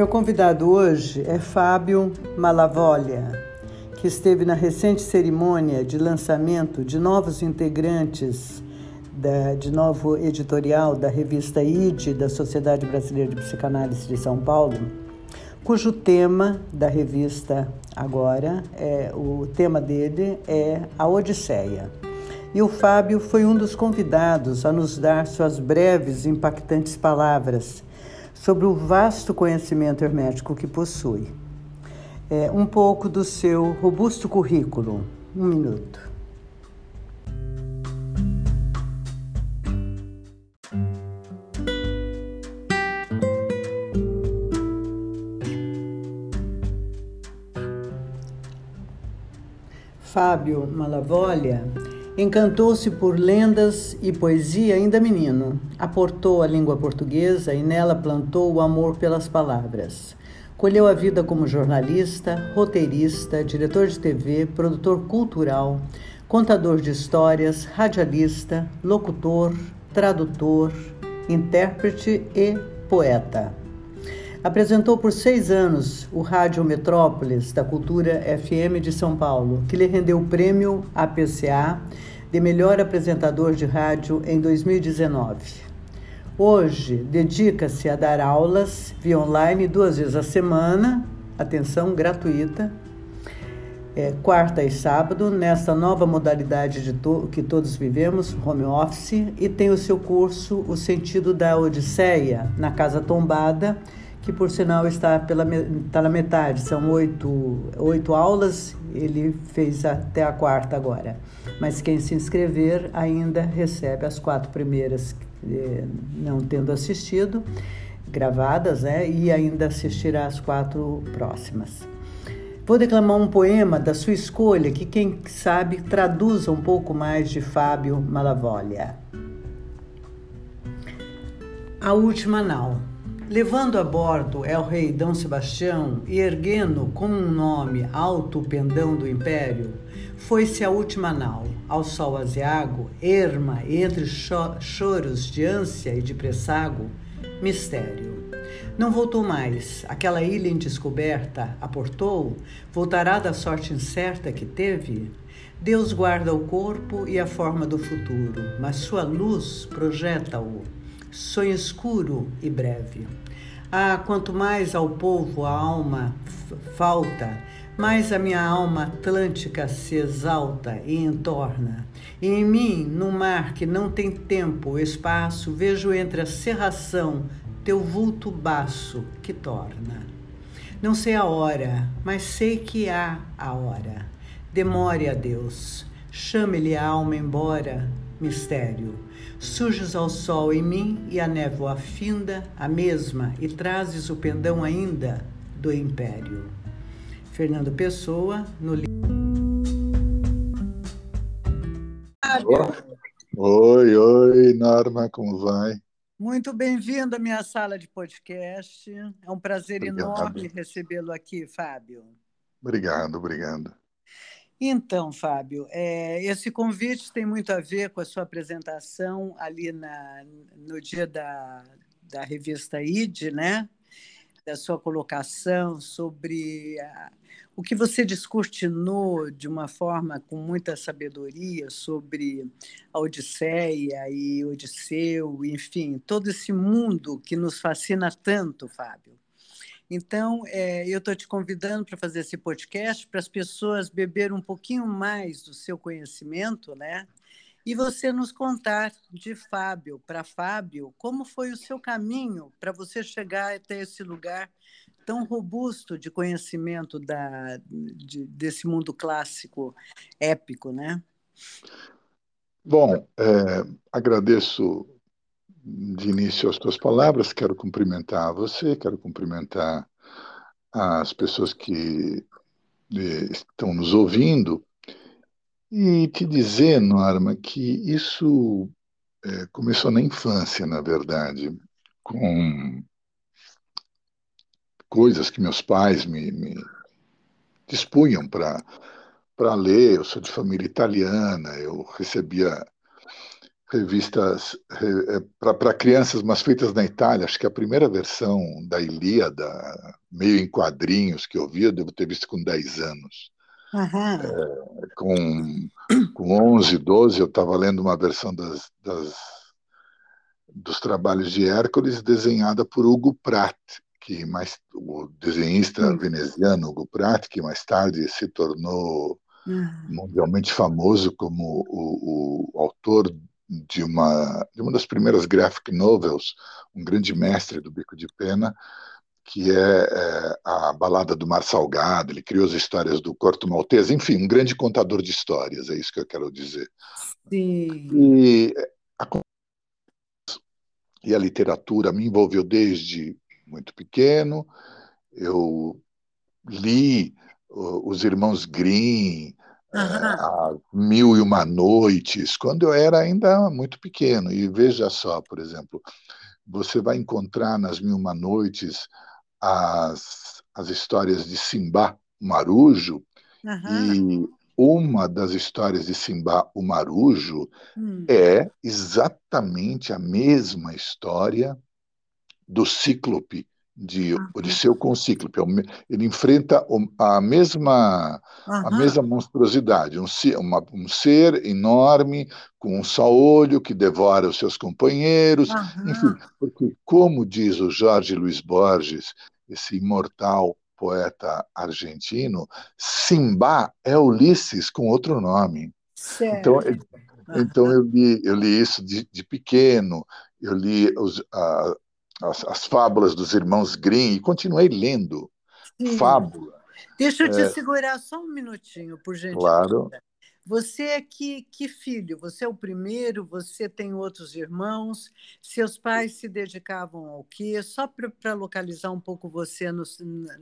Meu convidado hoje é Fábio Malavolha, que esteve na recente cerimônia de lançamento de novos integrantes da, de novo editorial da revista ID da Sociedade Brasileira de Psicanálise de São Paulo, cujo tema da revista agora é o tema dele é a Odisseia. E o Fábio foi um dos convidados a nos dar suas breves e impactantes palavras sobre o vasto conhecimento hermético que possui. É, um pouco do seu robusto currículo. Um minuto. Fábio Malavolha Encantou-se por lendas e poesia ainda menino. Aportou a língua portuguesa e nela plantou o amor pelas palavras. Colheu a vida como jornalista, roteirista, diretor de TV, produtor cultural, contador de histórias, radialista, locutor, tradutor, intérprete e poeta. Apresentou por seis anos o Rádio Metrópolis da Cultura FM de São Paulo, que lhe rendeu o prêmio APCA de melhor apresentador de rádio em 2019. Hoje dedica-se a dar aulas via online duas vezes a semana, atenção gratuita, é, quarta e sábado, nessa nova modalidade de to que todos vivemos, home office, e tem o seu curso O Sentido da Odisseia, na Casa Tombada, que por sinal está, pela, está na metade, são oito, oito aulas, ele fez até a quarta agora. Mas quem se inscrever ainda recebe as quatro primeiras, eh, não tendo assistido, gravadas, né? E ainda assistirá as quatro próximas. Vou declamar um poema da sua escolha que, quem sabe, traduza um pouco mais de Fábio Malavolha. A Última Nau. Levando a bordo El Rei Dom Sebastião e erguendo com um nome alto pendão do império, foi-se a última nau, ao sol aziago, erma entre cho choros de ânsia e de pressago, mistério. Não voltou mais, aquela ilha indescoberta aportou, voltará da sorte incerta que teve? Deus guarda o corpo e a forma do futuro, mas sua luz projeta-o sonho escuro e breve. Ah, quanto mais ao povo a alma falta, mais a minha alma atlântica se exalta e entorna. E em mim, no mar que não tem tempo espaço, vejo entre a serração teu vulto baço que torna. Não sei a hora, mas sei que há a hora. Demore a Deus, chame-lhe a alma embora, mistério. Surges ao sol em mim e a névoa finda, a mesma, e trazes o pendão ainda do império. Fernando Pessoa, no Oi, oi, Norma, como vai? Muito bem-vindo à minha sala de podcast. É um prazer obrigado. enorme recebê-lo aqui, Fábio. Obrigado, obrigado. Então, Fábio, é, esse convite tem muito a ver com a sua apresentação ali na, no dia da, da revista ID, né? Da sua colocação sobre a, o que você descortinou de uma forma com muita sabedoria sobre a Odisseia e Odisseu, enfim, todo esse mundo que nos fascina tanto, Fábio. Então, é, eu estou te convidando para fazer esse podcast para as pessoas beber um pouquinho mais do seu conhecimento, né? E você nos contar de Fábio para Fábio como foi o seu caminho para você chegar até esse lugar tão robusto de conhecimento da, de, desse mundo clássico épico, né? Bom, é, agradeço de início as tuas palavras, quero cumprimentar você, quero cumprimentar as pessoas que eh, estão nos ouvindo e te dizer, Norma, que isso é, começou na infância, na verdade, com coisas que meus pais me, me dispunham para para ler. Eu sou de família italiana, eu recebia revistas é, para crianças, mas feitas na Itália. Acho que a primeira versão da Ilíada, meio em quadrinhos, que eu vi, eu devo ter visto com 10 anos. É, com, com 11, 12, eu estava lendo uma versão das, das, dos trabalhos de Hércules desenhada por Hugo Pratt, que mais o desenhista hum. veneziano Hugo Pratt, que mais tarde se tornou mundialmente famoso como o, o autor de uma, de uma das primeiras graphic novels, um grande mestre do Bico de Pena, que é, é, a Balada do Mar Salgado, ele criou as histórias do Corto Maltese, enfim, um grande contador de histórias, é isso que eu quero dizer. Sim. E a, e a literatura me envolveu desde muito pequeno, eu li os irmãos Grimm, uhum. Mil e Uma Noites, quando eu era ainda muito pequeno. E veja só, por exemplo, você vai encontrar nas Mil e Uma Noites as, as histórias de Simba, Marujo, uhum. e uma das histórias de Simba, o Marujo, hum. é exatamente a mesma história do Cíclope, de Odisseu com Cíclope. Ele enfrenta a mesma, uhum. a mesma monstruosidade, um, uma, um, ser enorme, com um só olho, que devora os seus companheiros. Uhum. Enfim, porque, como diz o Jorge Luiz Borges, esse imortal poeta argentino, Simba é Ulisses com outro nome. Certo. Então, então eu li, eu li isso de, de pequeno, eu li os, a, as, as, fábulas dos irmãos Grimm e continuei lendo Sim. fábula. Deixa eu te é, segurar só um minutinho, por gentileza. Claro. Você é que, que filho? Você é o primeiro? Você tem outros irmãos? Seus pais se dedicavam ao quê? Só para localizar um pouco você no,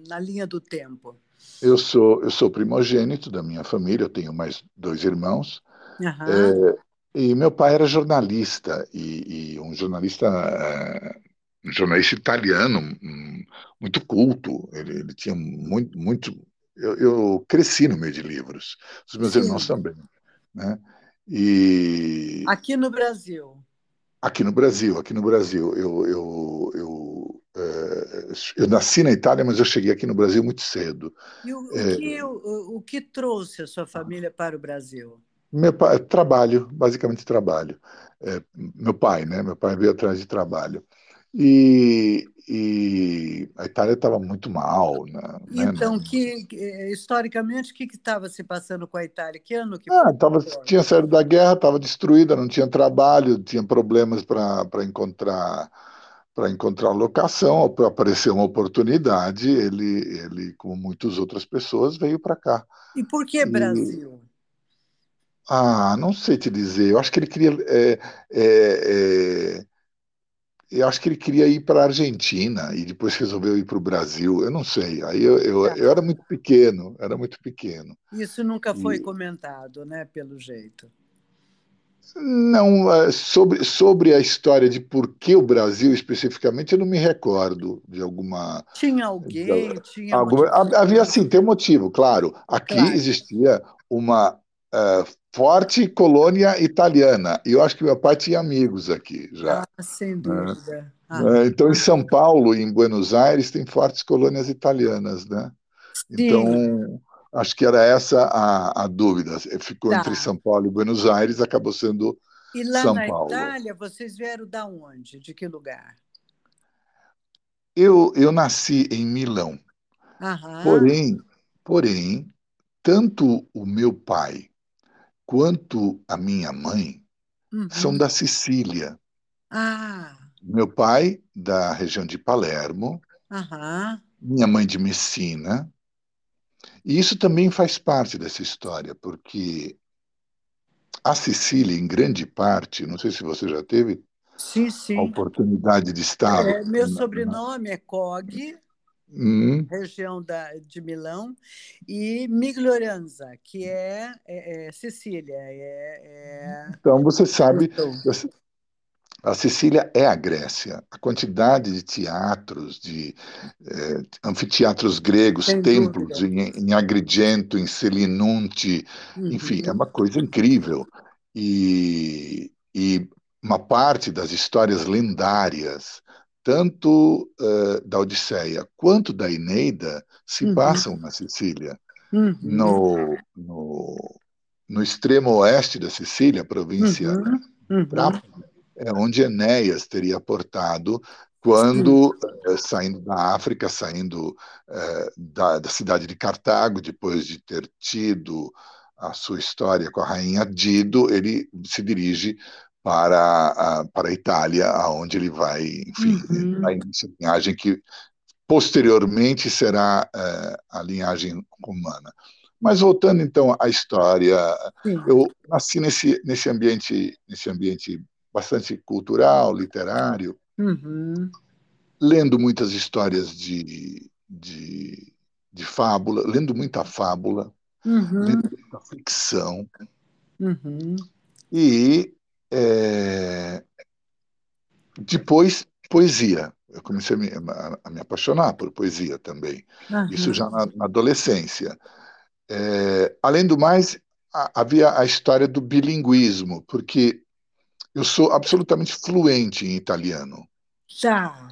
na linha do tempo. Eu sou eu sou primogênito da minha família. Eu tenho mais dois irmãos. Uhum. É, e meu pai era jornalista e, e um jornalista um jornalista italiano muito culto. Ele, ele tinha muito, muito. Eu, eu, cresci no meio de livros. Os meus Sim. irmãos também, né? E aqui no Brasil. Aqui no Brasil, aqui no Brasil, eu eu, eu, é, eu nasci na Itália, mas eu cheguei aqui no Brasil muito cedo. E o, é, o, que, o, o que trouxe a sua família para o Brasil? Meu pai, trabalho, basicamente trabalho. É, meu pai, né? Meu pai veio atrás de trabalho. E, e a Itália estava muito mal. Né? né então, que, historicamente, o que estava se passando com a Itália? Que ano que ah, tava, tinha saído da guerra, estava destruída, não tinha trabalho, tinha problemas para encontrar para encontrar locação, para aparecer uma oportunidade, ele, ele, como muitas outras pessoas, veio para cá. E por que Brasil? E, ah, não sei te dizer. Eu acho que ele queria é, é, é, eu acho que ele queria ir para a Argentina e depois resolveu ir para o Brasil. Eu não sei. Aí eu, eu, é. eu, era muito pequeno, era muito pequeno. Isso nunca foi e... comentado, né? Pelo jeito. Não, é, sobre, sobre a história de por que o Brasil especificamente, eu não me recordo de alguma. Tinha alguém, de, tinha. Alguma, havia sim, tem um motivo, claro. Aqui claro. existia uma uh, forte colônia italiana. E eu acho que meu pai tinha amigos aqui já. Ah, sem né? dúvida. Ah. Então, em São Paulo e em Buenos Aires, tem fortes colônias italianas, né? Sim. Então, acho que era essa a, a dúvida. Ficou tá. entre São Paulo e Buenos Aires, acabou sendo e lá São na Paulo. Itália, vocês vieram da onde? De que lugar? Eu, eu nasci em Milão. Aham. Porém, porém, tanto o meu pai quanto a minha mãe uhum. são da Sicília. Ah. Meu pai, da região de Palermo, uhum. minha mãe de Messina. E isso também faz parte dessa história, porque a Sicília, em grande parte, não sei se você já teve sim, sim. a oportunidade de estar. É, meu sobrenome é Cog, Hum. região da, de Milão, e Miglioranza, que é, é, é Sicília. É, é... Então, você sabe, a Sicília é a Grécia. A quantidade de teatros, de é, anfiteatros gregos, Sem templos em, em, Agrigento, em Selinunte, uhum. enfim, é uma coisa incrível. E, e uma parte das histórias lendárias, tanto uh, da Odisseia quanto da Eneida, se uhum. passam na Sicília. Uhum. No, no, no, extremo oeste da Sicília, província uhum. uhum. é onde Enéas teria portado quando, uh, saindo da África, saindo uh, da, da cidade de Cartago, depois de ter tido a sua história com a rainha Dido, ele se dirige para a, para a Itália, aonde ele vai, enfim, uhum. a início linhagem que posteriormente será é, a linhagem romana. Mas voltando então à história, Sim. eu nasci nesse nesse ambiente nesse ambiente bastante cultural, literário, uhum. lendo muitas histórias de, de, de fábula, lendo muita fábula, uhum. lendo muita ficção. Uhum. E é... Depois, poesia. Eu comecei a me, a me, apaixonar por poesia também. Uhum. Isso já na, na adolescência. É... Além do mais, a, havia a história do bilinguismo, porque eu sou absolutamente fluente em italiano. Já.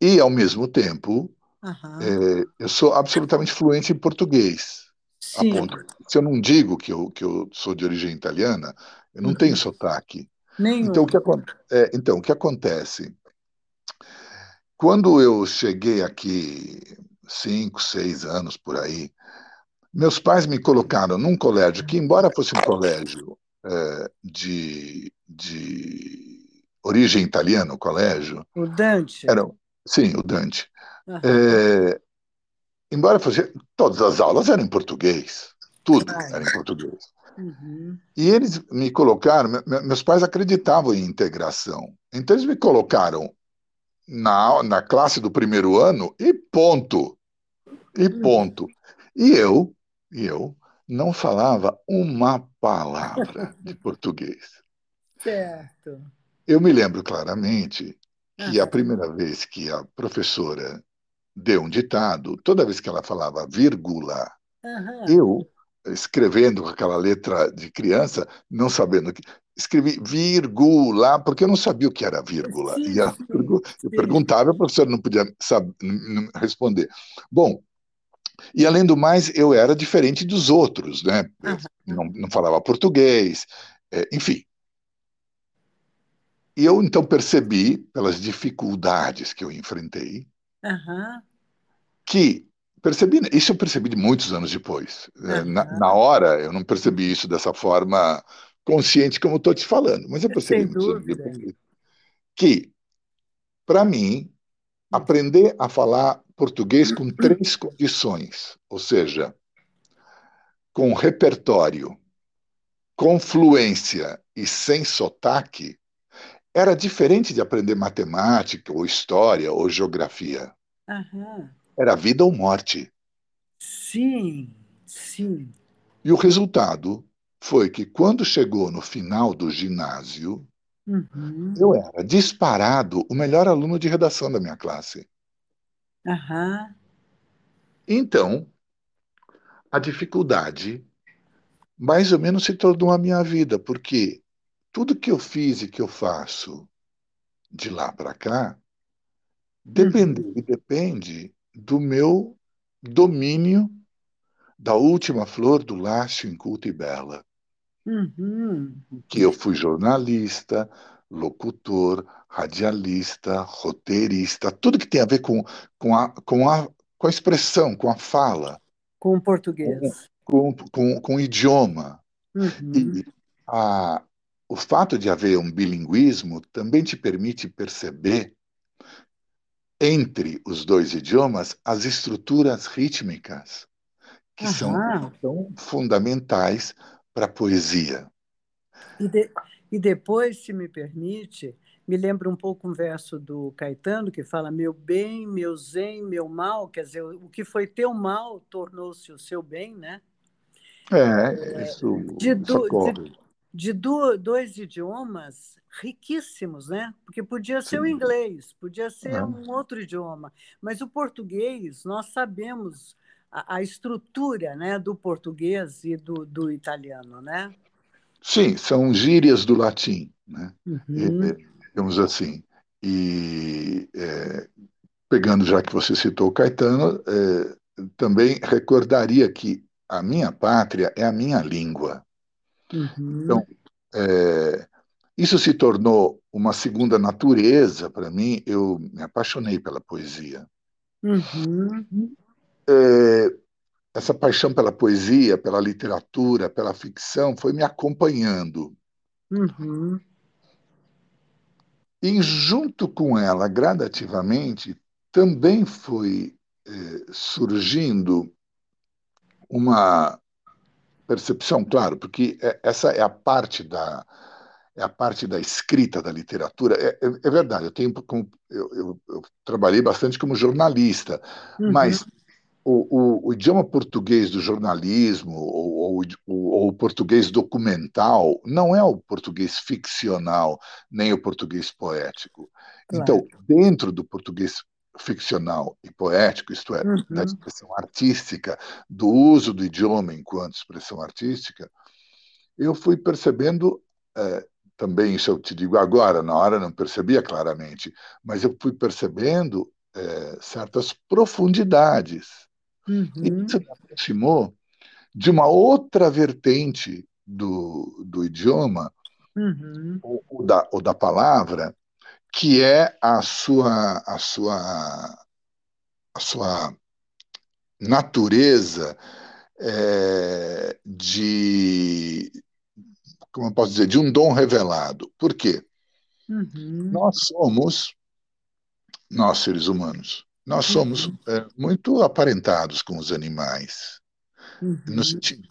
E, ao mesmo tempo, uhum. é, eu sou absolutamente fluente em português. Sim. Se eu não digo que eu, que eu sou de origem italiana, eu não tenho sotaque. Nenhum. Então o, que, é, então, o que acontece? Quando eu cheguei aqui, cinco, seis anos por aí, meus pais me colocaram num colégio que, embora fosse um colégio é, de, de origem italiana, o colégio. O Dante? Era, sim, o Dante. Uhum. É, embora fosse. Todas as aulas eram em português. Tudo Ai. era em português. Uhum. E eles me colocaram, meus pais acreditavam em integração. Então eles me colocaram na, na classe do primeiro ano e ponto. E uhum. ponto. E eu, e eu não falava uma palavra de português. Certo. Eu me lembro claramente que a primeira vez que a professora deu um ditado, toda vez que ela falava vírgula, uhum. eu escrevendo com aquela letra de criança, não sabendo que escrevi vírgula, porque eu não sabia o que era vírgula. Sim, e a, sim, eu perguntava, a professora não podia saber, responder. Bom, e além do mais, eu era diferente dos outros, né? Não, não falava português, é, enfim. E eu então percebi, pelas dificuldades que eu enfrentei, uhum. que Percebi, isso eu percebi de muitos anos depois. Uhum. Na, na, hora, eu não percebi isso dessa forma consciente como estou te falando, mas eu percebi muitos anos depois. Que, para mim, aprender a falar português com três condições, ou seja, com repertório, com fluência e sem sotaque, era diferente de aprender matemática, ou história, ou geografia. Uhum. Era vida ou morte. Sim, sim. E o resultado foi que, quando chegou no final do ginásio, uhum. eu era disparado o melhor aluno de redação da minha classe. Uhum. Então, a dificuldade mais ou menos se tornou a minha vida, porque tudo que eu fiz e que eu faço de lá para cá depende, uhum. depende do meu domínio da última flor do lácio inculta e bela. Uhum. Que eu fui jornalista, locutor, radialista, roteirista, tudo que tem a ver com, com, a, com, a, com a expressão, com a fala. Com o português. Com, com, com, com o idioma. Uhum. E a, o fato de haver um bilinguismo também te permite perceber entre os dois idiomas as estruturas rítmicas, que Aham. são tão fundamentais para a poesia. E, de, e depois, se me permite, me lembra um pouco um verso do Caetano que fala: Meu bem, meu zen, meu mal, quer dizer, o que foi teu mal tornou-se o seu bem, né? É, isso, de, de, de do, dois idiomas riquíssimos, né? Porque podia ser Sim. o inglês, podia ser um outro idioma, mas o português nós sabemos a, a estrutura, né, do português e do, do italiano, né? Sim, são gírias do latim, né? Uhum. E, digamos assim. E é, pegando já que você citou o Caetano, é, também recordaria que a minha pátria é a minha língua. Uhum. Então, é, isso se tornou uma segunda natureza para mim. Eu me apaixonei pela poesia. Uhum. É, essa paixão pela poesia, pela literatura, pela ficção foi me acompanhando. Uhum. E junto com ela, gradativamente, também foi eh, surgindo uma percepção, claro, porque é, essa é a parte da é a parte da escrita da literatura. É, é, é verdade, eu tenho eu, eu, eu, trabalhei bastante como jornalista, uhum. mas o, o, o, idioma português do jornalismo ou, ou, ou, o português documental não é o português ficcional nem o português poético. Claro. Então, dentro do português ficcional e poético, isto é, uhum. da expressão artística, do uso do idioma enquanto expressão artística, eu fui percebendo é, também, isso eu te digo agora, na hora não percebia claramente, mas eu fui percebendo é, certas profundidades Uhum. E isso me aproximou de uma outra vertente do, do idioma, uhum. ou, ou, da, ou da palavra, que é a sua, a sua, a sua natureza é, de, como eu posso dizer, de um dom revelado. Por quê? Uhum. Nós somos, nós seres humanos, nós somos uhum. é, muito aparentados com os animais, uhum. no sentido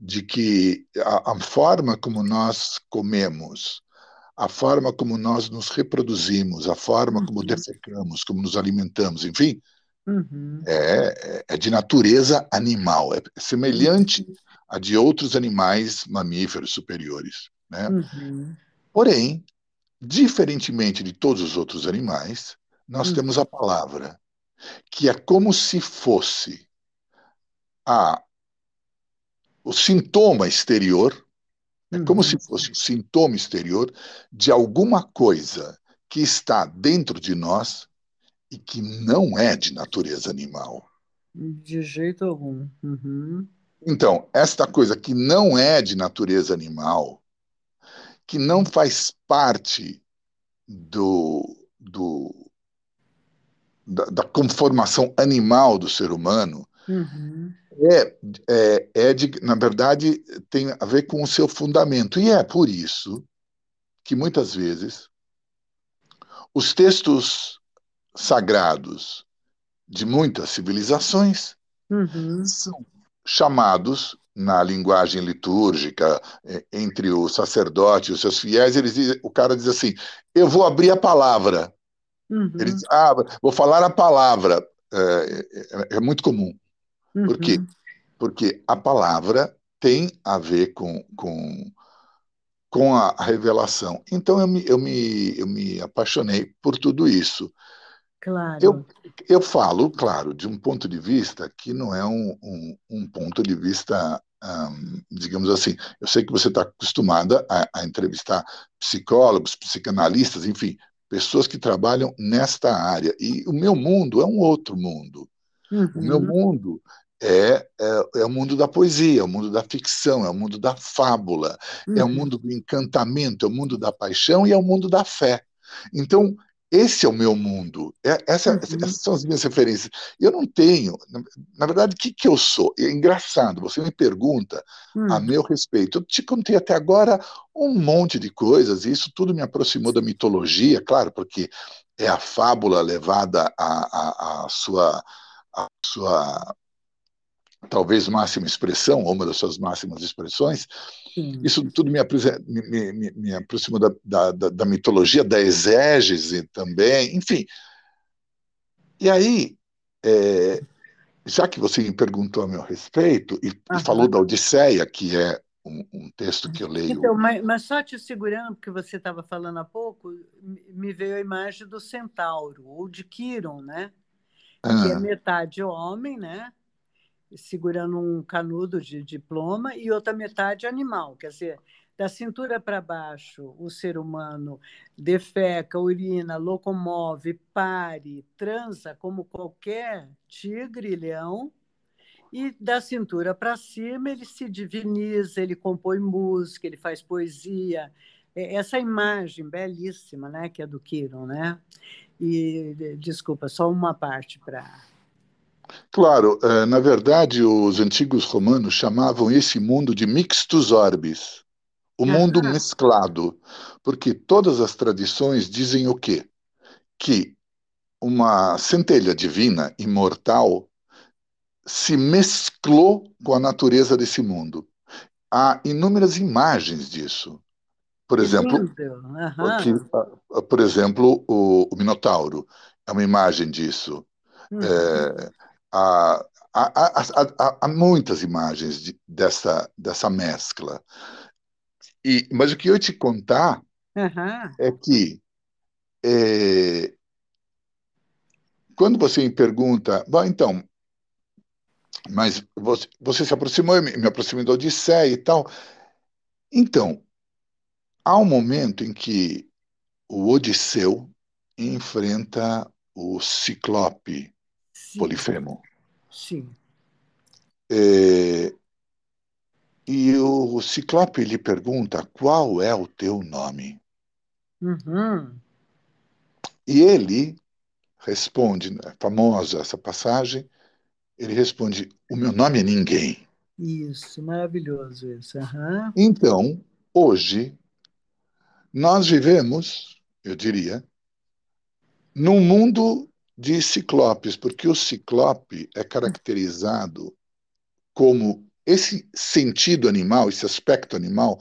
de que a, a, forma como nós comemos, a forma como nós nos reproduzimos, a forma uhum. como defecamos, como nos alimentamos, enfim, uhum. é, é, de natureza animal, é semelhante à de outros animais mamíferos superiores. Né? Uhum. Porém, diferentemente de todos os outros animais, nós uhum. temos a palavra que é como se fosse a, o sintoma exterior, é como uhum. se fosse o sintoma exterior de alguma coisa que está dentro de nós e que não é de natureza animal. De jeito algum. Uhum. Então, esta coisa que não é de natureza animal, que não faz parte do, do, da, da conformação animal do ser humano uhum. É, é, é de, na verdade, tem a ver com o seu fundamento. E é por isso que muitas vezes os textos sagrados de muitas civilizações uhum. são chamados na linguagem litúrgica é, entre o sacerdote e os seus fiéis, eles dizem, o cara diz assim: "Eu vou abrir a palavra". Uhum. Ele diz, ah, vou falar a palavra. É, é, é muito comum. Uhum. Por quê? Porque a palavra tem a ver com, com, com a revelação. Então eu me, eu, me, eu me apaixonei por tudo isso. Claro. Eu, eu falo, claro, de um ponto de vista que não é um, um, um ponto de vista, um, digamos assim, eu sei que você está acostumada a, a, entrevistar psicólogos, psicanalistas, enfim, pessoas que trabalham nesta área. E o meu mundo é um outro mundo. Uhum. O meu mundo é, é, é, o mundo da poesia, é o mundo da ficção, é o mundo da fábula, uhum. é o uhum. mundo do encantamento, é o mundo da paixão e é o mundo da fé. Então, esse é o meu mundo. É, essa, uhum. Essas são as minhas referências. Eu não tenho. Na, na verdade, o que, que eu sou? É engraçado, você me pergunta uhum. a hum. meu respeito. Eu te contei até agora um monte de coisas, e isso tudo me aproximou da mitologia, claro, porque é a fábula levada à, sua. A sua talvez máxima expressão, ou uma das suas máximas expressões, Sim. Isso tudo me, me, me, me aproxima da, da, da, da, mitologia, da exégese também, enfim. E aí, é, já que você me perguntou a meu respeito e, e falou da Odisseia, que é um, um, texto que eu leio. Então, mas, mas só te segurando, porque você estava falando há pouco, me veio a imagem do centauro, ou de Quiron, né? Ah. Que é metade homem, né? Segurando um canudo de diploma e outra metade animal. Quer dizer, Da cintura para baixo, o ser humano defeca, urina, locomove, pare, transa como qualquer tigre e leão. E da cintura para cima, ele se diviniza, ele compõe música, ele faz poesia. É, essa imagem belíssima, né, que é do Kiron, né? E desculpa, só uma parte para Claro, eh, na verdade, os antigos romanos chamavam esse mundo de mixtus orbis, o mundo mesclado, porque todas as tradições dizem o quê? Que uma centelha divina, imortal, se mesclou com a natureza desse mundo. Há inúmeras imagens disso. Por que exemplo, uhum. por exemplo, o, o, Minotauro é uma imagem disso. Uhum. É, há, há, há, há, muitas imagens de, dessa, dessa mescla. E, mas o que eu te contar uhum. é que é, quando você me pergunta, bom, então, mas você, você se aproximou, me, me aproximou da Odisseia e tal. Então, há um momento em que o Odisseu enfrenta o Ciclope Sim. Polifemo. Sim. É, e o Ciclope lhe pergunta qual é o teu nome. Uhum. E ele responde, é famosa essa passagem, ele responde: O meu nome é ninguém. Isso, maravilhoso isso. Uhum. Então, hoje, nós vivemos, eu diria, num mundo de ciclopes, porque o ciclope é caracterizado como esse sentido animal, esse aspecto animal,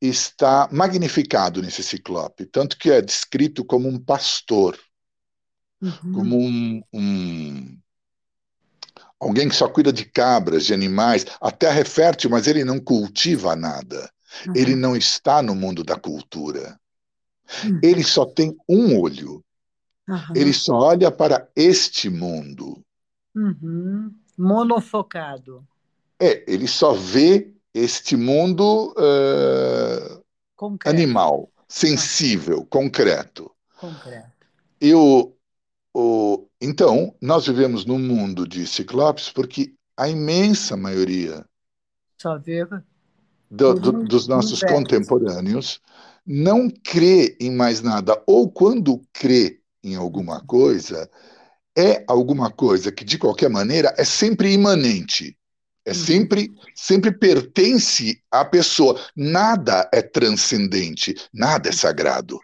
está magnificado nesse ciclope, tanto que é descrito como um pastor, uhum. como um, um, alguém que só cuida de cabras, de animais. A terra é fértil, mas ele não cultiva nada. Uhum. Ele não está no mundo da cultura. Uhum. Ele só tem um olho. Uhum. Ele só olha para este mundo. Uhum. Monofocado. É, ele só vê este mundo uh, animal, sensível, concreto. Concreto. E o, o, então, nós vivemos num mundo de ciclopes porque a imensa maioria só vê do, do, dos nossos contemporâneos não crê em mais nada, ou quando crê em alguma coisa, é alguma coisa que, de qualquer maneira, é sempre imanente. É uhum. sempre, sempre pertence à pessoa. Nada é transcendente, nada é sagrado.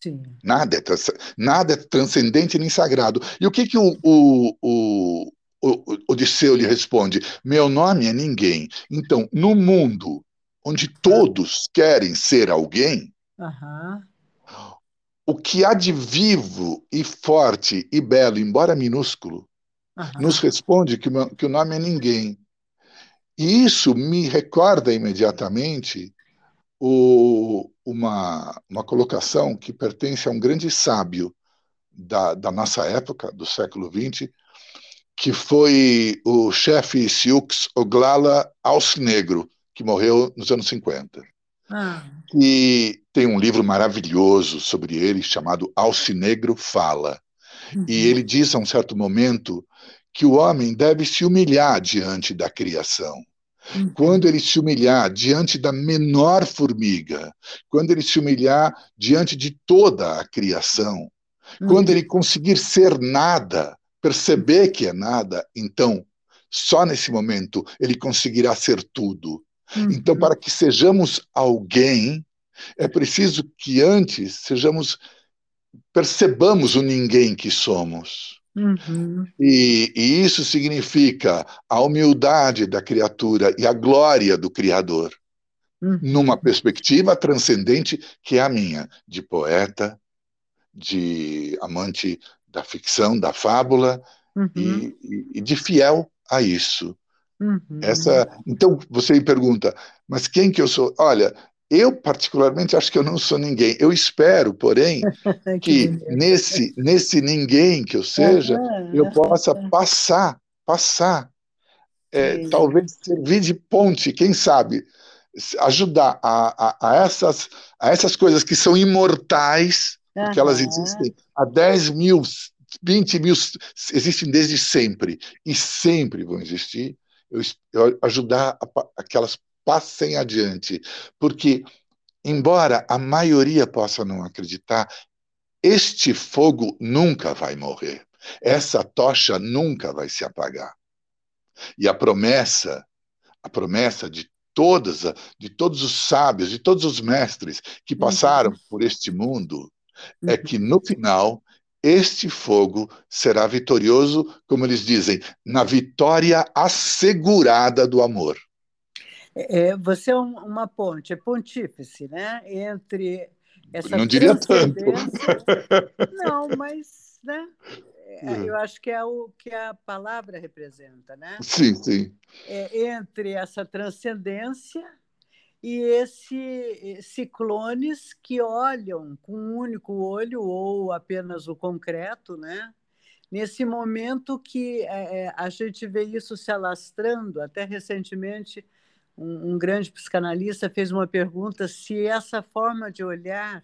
Sim. Nada, é, nada é transcendente nem sagrado. E o que, que o, o, o, o Odisseu lhe responde? Meu nome é ninguém. Então, no mundo onde todos querem ser alguém, uhum o que há de vivo e forte e belo, embora minúsculo, uhum. nos responde que, que o nome é ninguém. E isso me recorda imediatamente o, uma, uma colocação que pertence a um grande sábio da, da nossa época, do século XX, que foi o chefe Siux Oglala Alcinegro, que morreu nos anos 50. Ah. E tem um livro maravilhoso sobre ele chamado Alcinegro Fala. Uhum. E ele diz a um certo momento que o homem deve se humilhar diante da criação. Uhum. Quando ele se humilhar diante da menor formiga, quando ele se humilhar diante de toda a criação, uhum. quando ele conseguir ser nada, perceber que é nada, então, só nesse momento, ele conseguirá ser tudo. Uhum. Então, para que sejamos alguém, é preciso que antes sejamos percebamos o ninguém que somos. Uhum. E, e, isso significa a humildade da criatura e a glória do Criador, uhum. numa perspectiva transcendente que é a minha, de poeta, de amante da ficção, da fábula uhum. e, e, e de fiel a isso. Uhum. Essa, então você me pergunta, mas quem que eu sou? Olha, eu particularmente acho que eu não sou ninguém. Eu espero, porém, que, que nesse nesse ninguém que eu seja, uhum. eu possa passar, passar, é, talvez servir de ponte, quem sabe, ajudar a, a, a, essas, a essas coisas que são imortais, uhum. porque elas existem há 10 mil, 20 mil, existem desde sempre, e sempre vão existir, eu, eu ajudar a, a que elas passem adiante. Porque, embora a maioria possa não acreditar, este fogo nunca vai morrer. Essa tocha nunca vai se apagar. E a promessa, a promessa de todas, de todos os sábios, de todos os mestres que passaram por este mundo, é que no final este fogo será vitorioso, como eles dizem, na vitória assegurada do amor. É, você é uma ponte, é pontífice, né? Entre essa Não diria tanto. Não, mas né? É, é. eu acho que é o que a palavra representa, né? Sim, sim. É, entre essa transcendência e esse ciclones que olham com um único olho ou apenas o concreto, né? Nesse momento que é, é a gente vê isso se alastrando, até recentemente um, um grande psicanalista fez uma pergunta se essa forma de olhar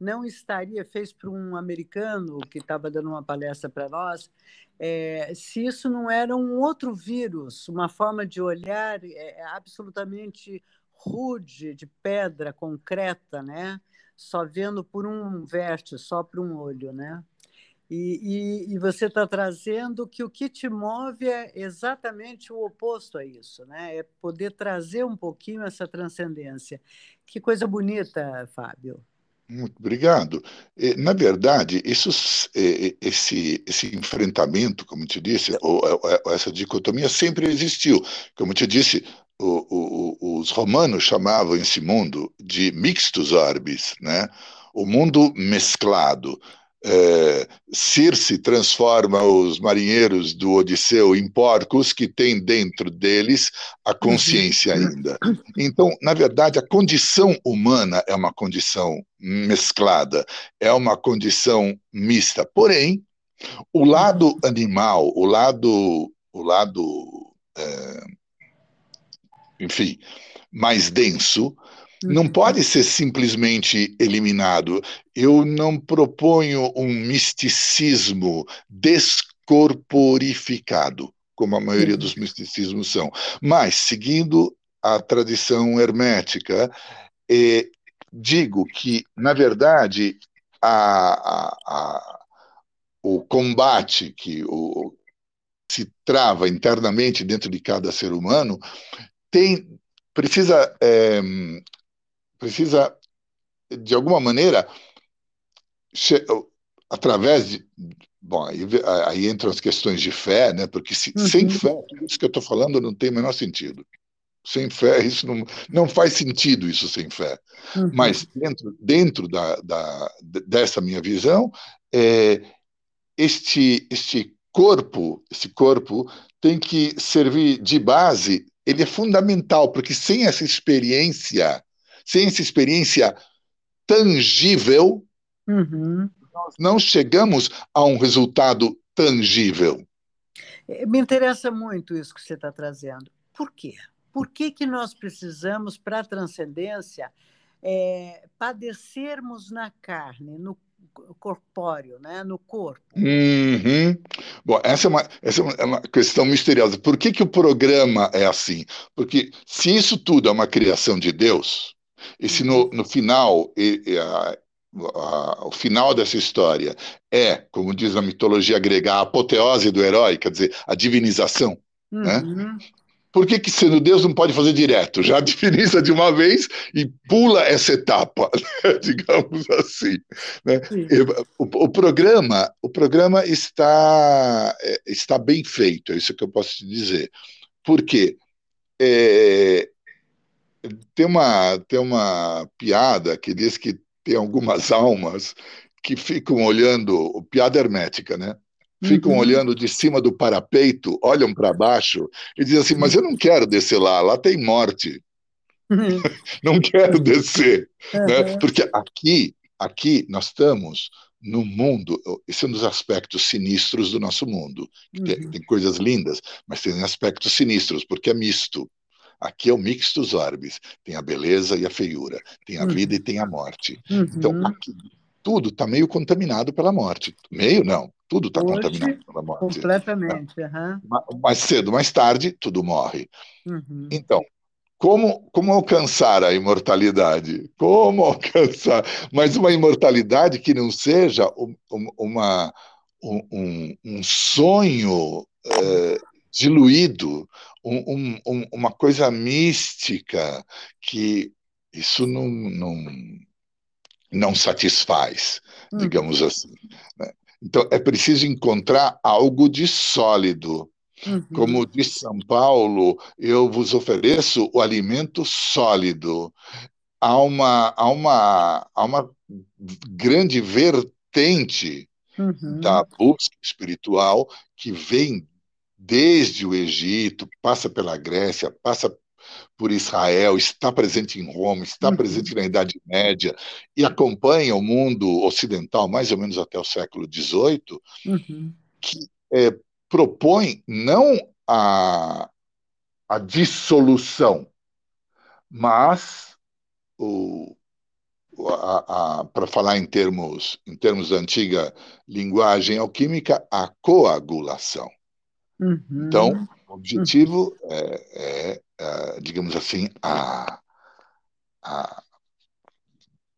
não estaria, fez para um americano que estava dando uma palestra para nós, é, se isso não era um outro vírus, uma forma de olhar é, absolutamente rude, de pedra concreta, né? só vendo por um vértice, só por um olho. Né? E, e, e você está trazendo que o que te move é exatamente o oposto a isso, né? é poder trazer um pouquinho essa transcendência. Que coisa bonita, Fábio. Muito obrigado. Na verdade, isso, esse, esse enfrentamento, como te disse, ou, essa dicotomia sempre existiu. Como te disse, o, o, os romanos chamavam esse mundo de mixtus orbis, né? o mundo mesclado é, Circe transforma os marinheiros do Odisseu em porcos que têm dentro deles a consciência uhum. ainda. Então, na verdade, a condição humana é uma condição mesclada, é uma condição mista. Porém, o lado animal, o lado, o lado, é, enfim, mais denso, não uhum. pode ser simplesmente eliminado. Eu não proponho um misticismo descorporificado, como a maioria dos misticismos são, mas seguindo a tradição hermética, eh, digo que, na verdade, a, a, a, o combate que o, se trava internamente dentro de cada ser humano tem precisa é, precisa, de alguma maneira, através de. Bom, aí, aí, entram as questões de fé, né? porque se, uhum. sem fé, tudo isso que eu estou falando não tem o menor sentido. Sem fé, isso não, não faz sentido, isso sem fé. Uhum. Mas dentro, dentro da, da, dessa minha visão, é, este, este corpo, esse corpo tem que servir de base, ele é fundamental, porque sem essa experiência sem essa experiência tangível, uhum. nós não chegamos a um resultado tangível. É, me interessa muito isso que você está trazendo. Por quê? Por que, que nós precisamos, para a transcendência, é, padecermos na carne, no corpóreo, né? no corpo. Uhum. Bom, essa é, uma, essa é uma questão misteriosa. Por que, que o programa é assim? Porque se isso tudo é uma criação de Deus, e se no, no final, e, e a, a, o final dessa história é, como diz a mitologia grega, a apoteose do herói, quer dizer, a divinização, né? uhum. né? Por que, que sendo Deus não pode fazer direto? Já diviniza de uma vez e pula essa etapa, né? digamos assim. Né? O, o, programa, o programa está, é, está bem feito, é isso que eu posso te dizer. Por quê? É, tem uma, tem uma piada que diz que tem algumas almas que ficam olhando, piada hermética, né? Ficam uhum. olhando de cima do parapeito, olham para baixo e dizem assim: Mas eu não quero descer lá, lá tem morte. Uhum. não quero descer. Uhum. Né? Porque aqui, aqui nós estamos no mundo, esse é um dos aspectos sinistros do nosso mundo. Tem, uhum. tem coisas lindas, mas tem aspectos sinistros, porque é misto Aqui é o mixtus orbis. Tem a beleza e a feiura. Tem a uhum. vida e tem a morte. Uhum. Então, aqui, tudo está meio contaminado pela morte. Meio não, tudo está contaminado pela morte. Completamente. Uhum. Mais cedo, mais tarde, tudo morre. Uhum. Então, como, como alcançar a imortalidade? Como alcançar? Mas uma imortalidade que não seja uma, um, um sonho é, diluído, um, um, uma coisa mística que isso não, não, não satisfaz, hum. digamos assim. Né? Então, é preciso encontrar algo de sólido. Uhum. Como diz São Paulo, eu vos ofereço o alimento sólido. Há uma, há uma, há uma grande vertente uhum. da busca espiritual que vem desde o Egito, passa pela Grécia, passa por Israel, está presente em Roma, está uhum. presente na Idade Média e acompanha o mundo ocidental mais ou menos até o século XVIII, uhum. que é, propõe não a, a dissolução, mas o, para falar em termos, em termos da antiga linguagem alquímica, a coagulação. Uhum. Então, o objetivo uhum. é, é, é, digamos assim, a, a,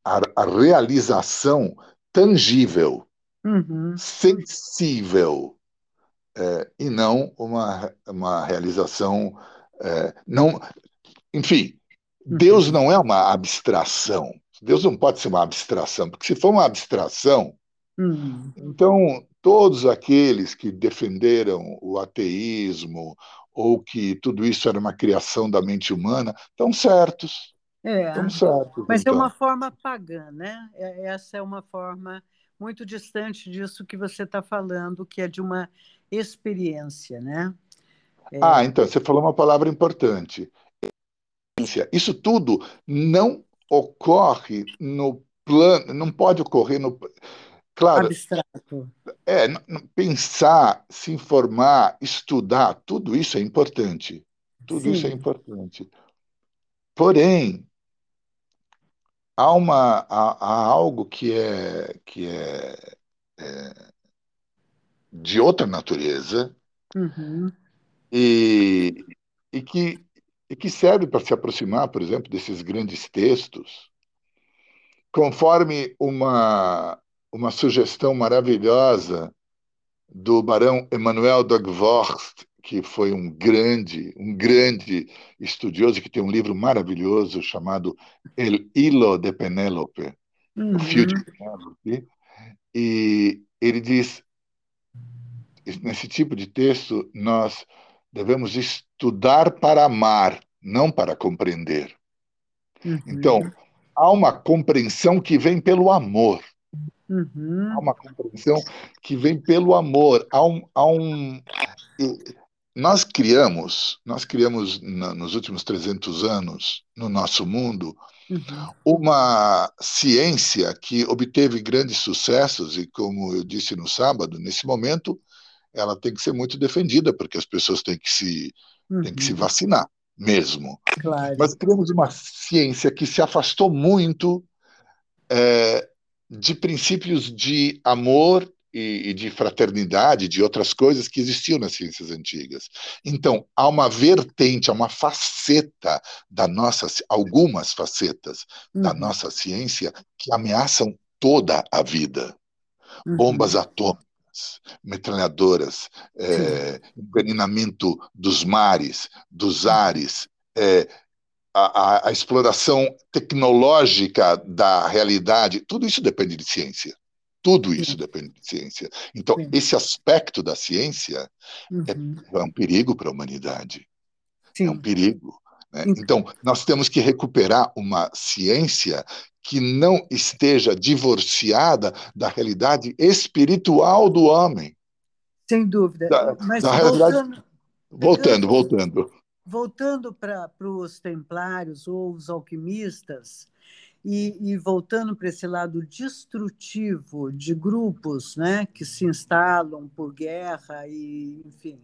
a, realização tangível, uhum. sensível, é, e não uma, uma realização. É, não, enfim, Deus uhum. não é uma abstração. Deus não pode ser uma abstração, porque se for uma abstração, uhum. então todos aqueles que defenderam o ateísmo ou que tudo isso era uma criação da mente humana estão certos. É, estão certos. Mas então. é uma forma pagã, né? É, essa é uma forma muito distante disso que você está falando, que é de uma experiência, né? É... Ah, então, você falou uma palavra importante. Isso tudo não ocorre no plano, não pode ocorrer no. Claro. Abstrato. É, pensar, se informar, estudar, tudo isso é importante. Tudo Sim. isso é importante. Porém, há, uma, há, há algo que é, que é, é de outra natureza uhum. e, e, que, e que serve para se aproximar, por exemplo, desses grandes textos, conforme uma, uma sugestão maravilhosa do barão Emmanuel Dagvorst, que foi um grande, um grande estudioso que tem um livro maravilhoso chamado El Hilo de Penélope, uhum. o fio de Penélope, e ele diz nesse tipo de texto, nós devemos estudar para amar, não para compreender. Uhum. Então, há uma compreensão que vem pelo amor. Uhum. Há uma compreensão que vem pelo amor. Há um, há um... Nós criamos, nós criamos na, nos últimos 300 anos, no nosso mundo, uhum. uma ciência que obteve grandes sucessos e, como eu disse no sábado, nesse momento, ela tem que ser muito defendida, porque as pessoas têm que se, uhum. têm que se uhum. vacinar mesmo. Claro. Mas temos uma ciência que se afastou muito é, de princípios de amor e, de fraternidade, de outras coisas que existiam nas ciências antigas. Então, há uma vertente, há uma faceta da nossa, algumas facetas uhum. da nossa ciência que ameaçam toda a vida. Uhum. Bombas atômicas metralhadoras, é, envenenamento dos mares, dos ares, é, a, a, exploração tecnológica da realidade, tudo isso depende de ciência. Tudo isso Sim. depende de ciência. Então, Sim. esse aspecto da ciência é, uhum. é, é, um perigo para a humanidade. Sim. É um perigo. Né? Então, nós temos que recuperar uma ciência que não esteja divorciada da realidade espiritual do homem. Sem dúvida. Da, Mas da voltando, voltando, voltando. Voltando para os templários ou os alquimistas, e, e voltando para esse lado destrutivo de grupos né, que se instalam por guerra e, enfim,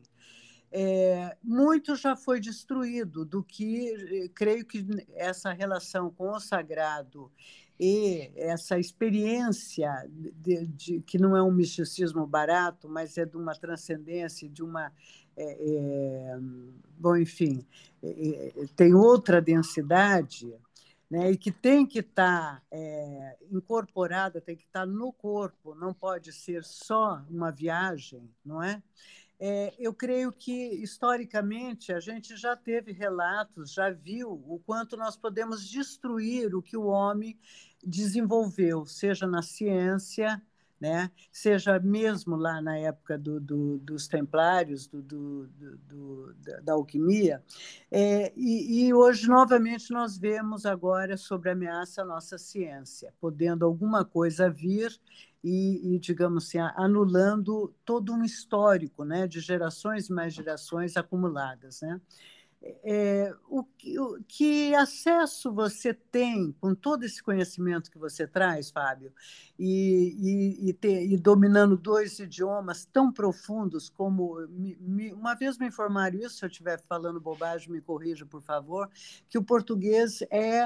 é, muito já foi destruído do que eh, creio que essa relação com o sagrado e essa experiência de, de, que não é um misticismo barato, mas é de uma transcendência, de uma é, é, bom, enfim, é, é tem outra densidade, né, e que tem que estar tá, é, incorporada, tem que estar tá no corpo, não pode ser só uma viagem, não é? É, eu creio que, historicamente, a gente já teve relatos, já viu o quanto nós podemos destruir o que o homem desenvolveu, seja na ciência, né? seja mesmo lá na época do, do, dos templários, do, da alquimia. É, e, e, hoje, novamente, nós vemos agora sobre ameaça à nossa ciência, podendo alguma coisa vir e, e, digamos assim, anulando todo um histórico né, de gerações e mais gerações acumuladas. Né? É, o, que, o, que acesso você tem com todo esse conhecimento que você traz, Fábio, e, e, e, ter, e dominando dois idiomas tão profundos como. Me, me, uma vez me informaram isso, se eu estiver falando bobagem, me corrija, por favor, que o português é.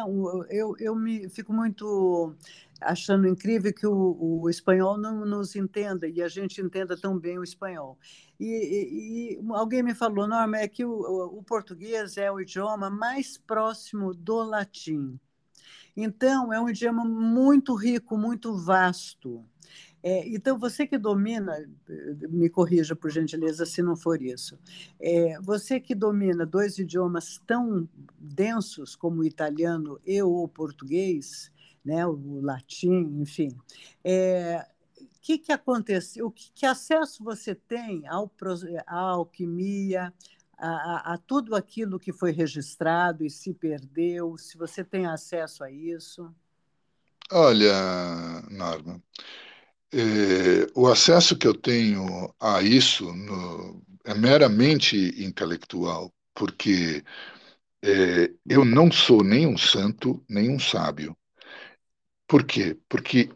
Eu, eu me fico muito achando incrível que o, o, espanhol não nos entenda e a gente entenda tão bem o espanhol. E, e, e alguém me falou, Norma, é que o, o, português é o idioma mais próximo do latim. Então, é um idioma muito rico, muito vasto. É, então, você que domina, me corrija por gentileza se não for isso, é, você que domina dois idiomas tão densos como o italiano e o português, né, o latim, enfim. É, que, que aconteceu? Que, que acesso você tem ao, à alquimia, a, a, a, tudo aquilo que foi registrado e se perdeu? Se você tem acesso a isso? Olha, Norma, é, o acesso que eu tenho a isso no, é meramente intelectual, porque é, eu não sou nem um santo, nem um sábio. Por quê? Porque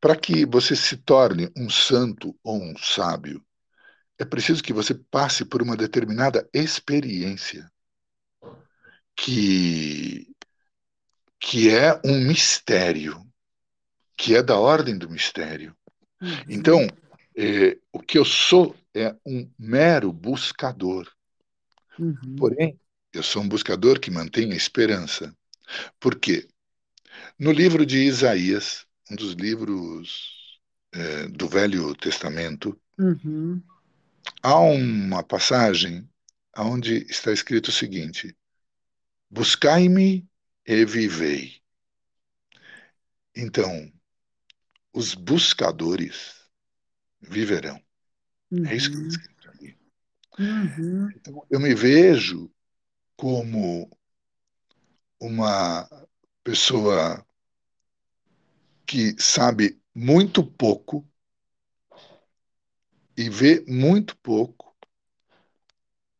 para que você se torne um santo ou um sábio, é preciso que você passe por uma determinada experiência que que é um mistério, que é da ordem do mistério. Uhum. Então, é, o que eu sou é um mero buscador. Uhum. Porém, eu sou um buscador que mantém a esperança. Por quê? No livro de Isaías, um dos livros é, do Velho Testamento, uhum. há uma passagem onde está escrito o seguinte: Buscai-me e vivei. Então, os buscadores viverão. Uhum. É isso que está uhum. escrito ali. Uhum. Então, eu me vejo como uma pessoa que sabe muito pouco e vê muito pouco,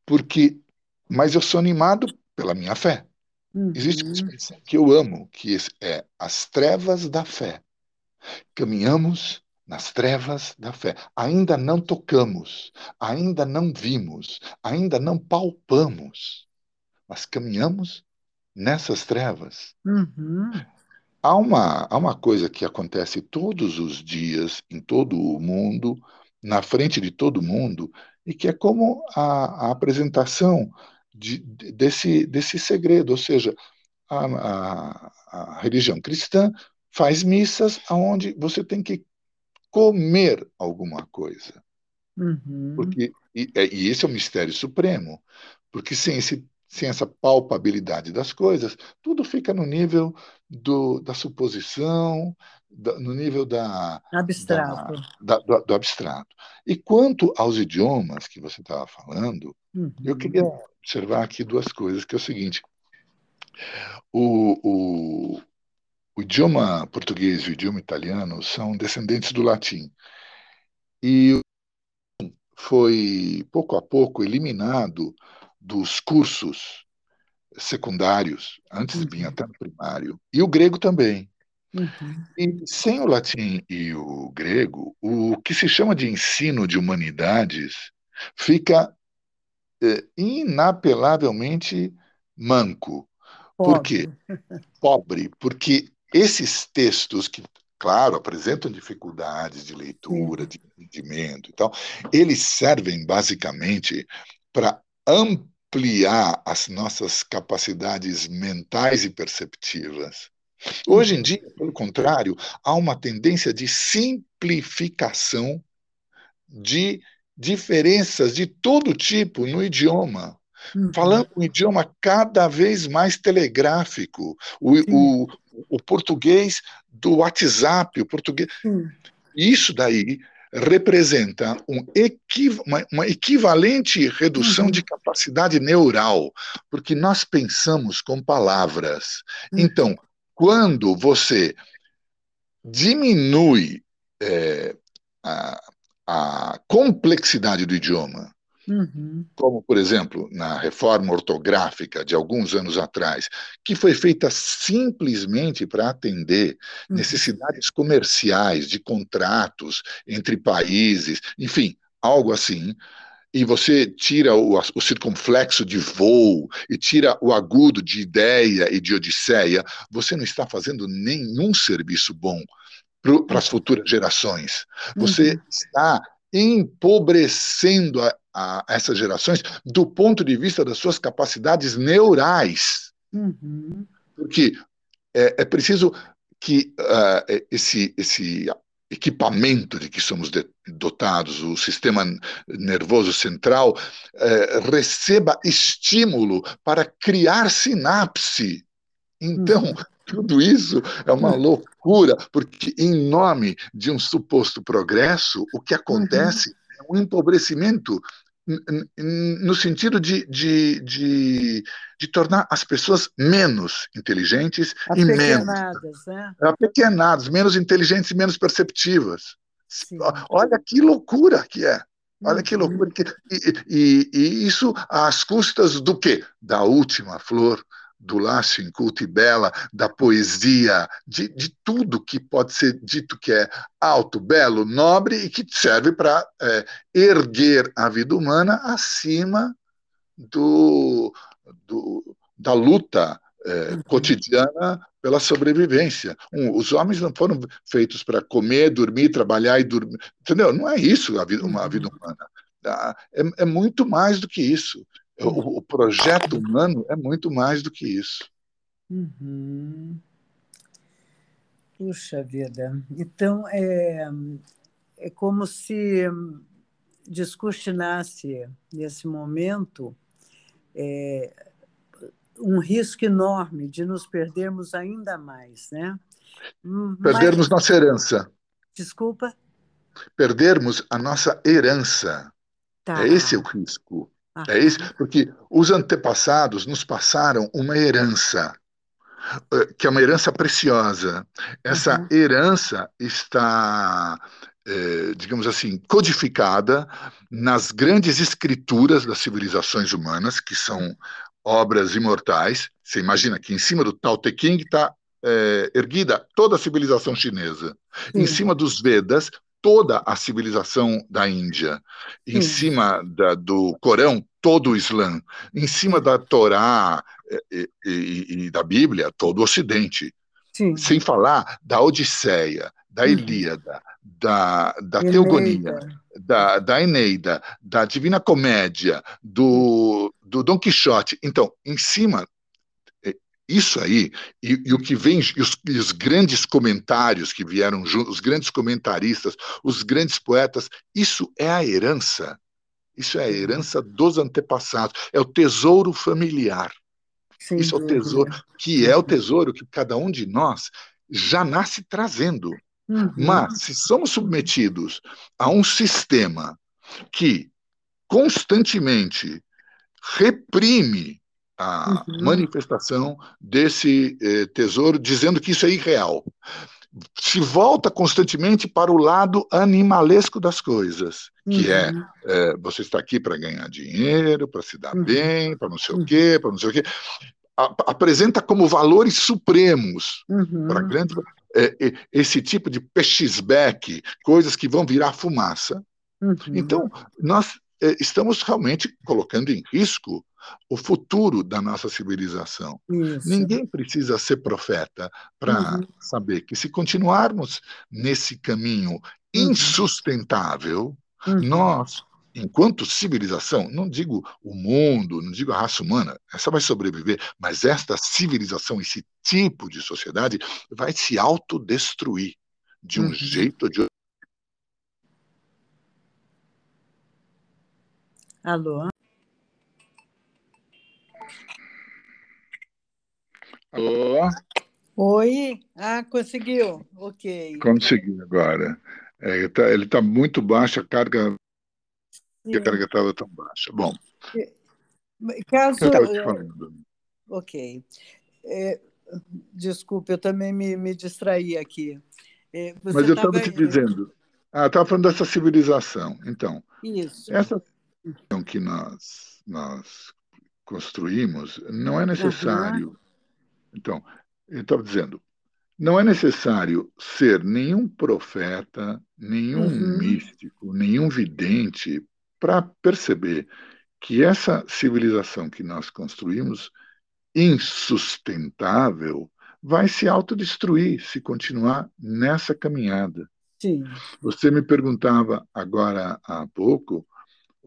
porque, mas eu sou animado pela minha fé. Uhum. Existe uma expressão que eu amo, que é as trevas da fé. Caminhamos nas trevas da fé. Ainda não tocamos, ainda não vimos, ainda não palpamos, mas caminhamos nessas trevas. Uhum. Há uma, há uma coisa que acontece todos os dias, em todo o mundo, na frente de todo mundo, e que é como a, a apresentação de, desse, desse segredo, ou seja, a, a, a religião cristã faz missas onde você tem que comer alguma coisa. Uhum. Porque, e, e esse é o mistério supremo, porque sem esse sem essa palpabilidade das coisas, tudo fica no nível do, da suposição, da, no nível da abstrato. Da, da, do, do, abstrato. E quanto aos idiomas que você estava falando, uhum. eu queria observar aqui duas coisas, que é o seguinte, o, o, o idioma português e o idioma italiano são descendentes do latim. E foi, pouco a pouco, eliminado dos cursos secundários, antes uhum. vinha até no primário, e o grego também. Uhum. E sem o latim e o grego, o que se chama de ensino de humanidades fica é, inapelavelmente manco. Pobre. Por quê? Pobre, porque esses textos que, claro, apresentam dificuldades de leitura, Sim. de entendimento e tal, eles servem basicamente para ampliar as nossas capacidades mentais e perceptivas. Hoje em dia, pelo contrário, há uma tendência de simplificação de diferenças de todo tipo no idioma. Uhum. Falando um idioma cada vez mais telegráfico, o, o, o, português do WhatsApp, o português. Uhum. Isso daí representa um equiv uma, uma, equivalente redução uhum. de capacidade neural, porque nós pensamos com palavras. Uhum. Então, quando você diminui é, a, a complexidade do idioma, uhum. como, por exemplo, na reforma ortográfica de alguns anos atrás, que foi feita simplesmente para atender uhum. necessidades comerciais, de contratos entre países, enfim, algo assim e você tira o, o, circunflexo de voo e tira o agudo de ideia e de odisseia, você não está fazendo nenhum serviço bom para as futuras gerações. Você uhum. está empobrecendo a, a, essas gerações do ponto de vista das suas capacidades neurais. Uhum. Porque é, é, preciso que uh, esse, esse equipamento de que somos dotados, o sistema nervoso central, uh, receba estímulo para criar sinapse. Então, uhum. Tudo isso é uma hum. loucura, porque, em nome de um suposto progresso, o que acontece uhum. é um empobrecimento no sentido de, de, de, de, tornar as pessoas menos inteligentes e menos. Né? Apequenadas, menos inteligentes e menos perceptivas. Sim. Olha que loucura que é. Olha que uhum. loucura. Que, e, e, e, isso às custas do quê? Da última flor do Lácio inculto e bela, da poesia, de, de tudo que pode ser dito que é alto, belo, nobre e que serve para é, erguer a vida humana acima do, do da luta é, uhum. cotidiana pela sobrevivência. Um, os homens não foram feitos para comer, dormir, trabalhar e dormir. Entendeu? Não é isso a vida, uma vida uhum. humana. Ah, é, é muito mais do que isso. O, o projeto humano é muito mais do que isso. Uhum. Puxa vida. Então, é, é como se descortinasse, nesse momento, é, um risco enorme de nos perdermos ainda mais, né? Hum, perdermos Mas... nossa herança. Desculpa? Perdermos a nossa herança. Tá. É esse o risco. É isso, porque os antepassados nos passaram uma herança, eh, que é uma herança preciosa. Essa uhum. herança está, é, digamos assim, codificada nas grandes escrituras das civilizações humanas, que são obras imortais. Você imagina que em cima do Tao Te Ching está é, erguida toda a civilização chinesa. Em cima dos Vedas, toda a civilização da Índia, em cima da, do Corão, todo o Islã, em cima da Torá e, e, e da Bíblia, todo o Ocidente. Sim. Sem falar da Odisseia, da uhum. Ilíada, da, da Teogonia, da, da Eneida, da Divina Comédia, do, do Dom Quixote. Então, em cima isso aí, e, e, o que vem, e os, e os, grandes comentários que vieram juntos, os grandes comentaristas, os grandes poetas, isso é a herança. Isso é a herança dos antepassados, é o tesouro familiar. Isso é o tesouro, que é o tesouro que cada um de nós já nasce trazendo. Uhum. Mas, se somos submetidos a um sistema que constantemente reprime a uhum. manifestação desse eh, tesouro, dizendo que isso é irreal. Se volta constantemente para o lado animalesco das coisas, que é, uhum. é, você está aqui para ganhar dinheiro, para se dar uhum. bem, para não sei o quê, para não sei o quê. A, apresenta como valores supremos uhum. para grande é, esse tipo de pechisbeck, coisas que vão virar fumaça. Uhum. Então, nós estamos realmente colocando em risco o futuro da nossa civilização. Isso. Ninguém precisa ser profeta para uhum. saber que se continuarmos nesse caminho uhum. insustentável, uhum. nós enquanto civilização, não digo o mundo, não digo a raça humana, essa vai sobreviver, mas esta civilização, esse tipo de sociedade, vai se autodestruir de um uhum. jeito ou de Alô? Alô? Oi? Ah, conseguiu. Ok. Consegui agora. É, ele está tá muito baixo, a carga Sim. a carga estava tão baixa. Bom, caso. Eu te falando. Ok. É, desculpe, eu também me, me distraí aqui. É, Mas eu estava te dizendo. Ah, estava falando dessa civilização. Então, Isso. essa civilização que nós, nós construímos não é necessário. Uhum. Então, eu estava dizendo, não é necessário ser nenhum profeta, nenhum uhum. místico, nenhum vidente para perceber que essa civilização que nós construímos, insustentável, vai se autodestruir se continuar nessa caminhada. Sim. Você me perguntava agora há pouco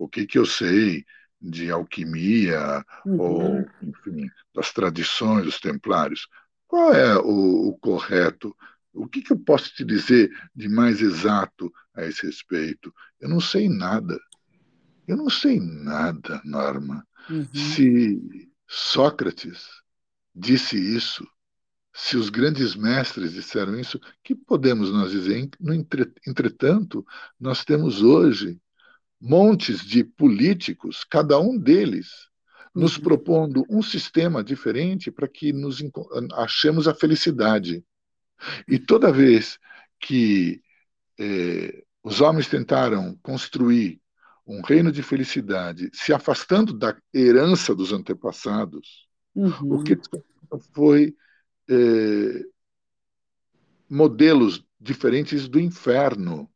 o que, que eu sei de alquimia uhum. ou, enfim, das tradições dos templários. Qual é o, o correto? O que, que eu posso te dizer de mais exato a esse respeito? Eu não sei nada. Eu não sei nada, Norma. Uhum. Se Sócrates disse isso, se os grandes mestres disseram isso, que podemos nós dizer? No entretanto, nós temos hoje montes de políticos, cada um deles nos uhum. propondo um sistema diferente para que nos achemos a felicidade. E toda vez que eh, os homens tentaram construir um reino de felicidade, se afastando da herança dos antepassados, uhum. o que foi é, modelos diferentes do inferno.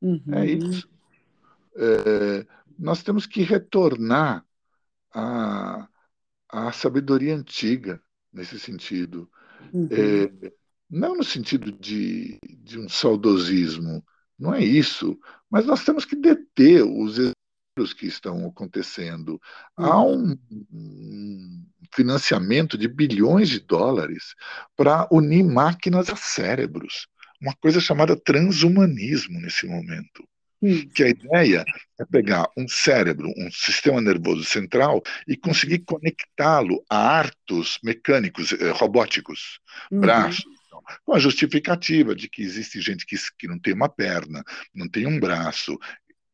Uhum. É isso. É, nós temos que retornar à, à sabedoria antiga nesse sentido. Uhum. É, não no sentido de, de um saudosismo, não é isso. Mas nós temos que deter os erros que estão acontecendo. Há uhum. um, financiamento de bilhões de dólares para unir máquinas a cérebros. Uma coisa chamada transhumanismo nesse momento. Que a ideia é pegar um cérebro, um sistema nervoso central e conseguir conectá-lo a artos mecânicos, eh, robóticos, uhum. braços, com a justificativa de que existe gente que, que não tem uma perna, não tem um braço.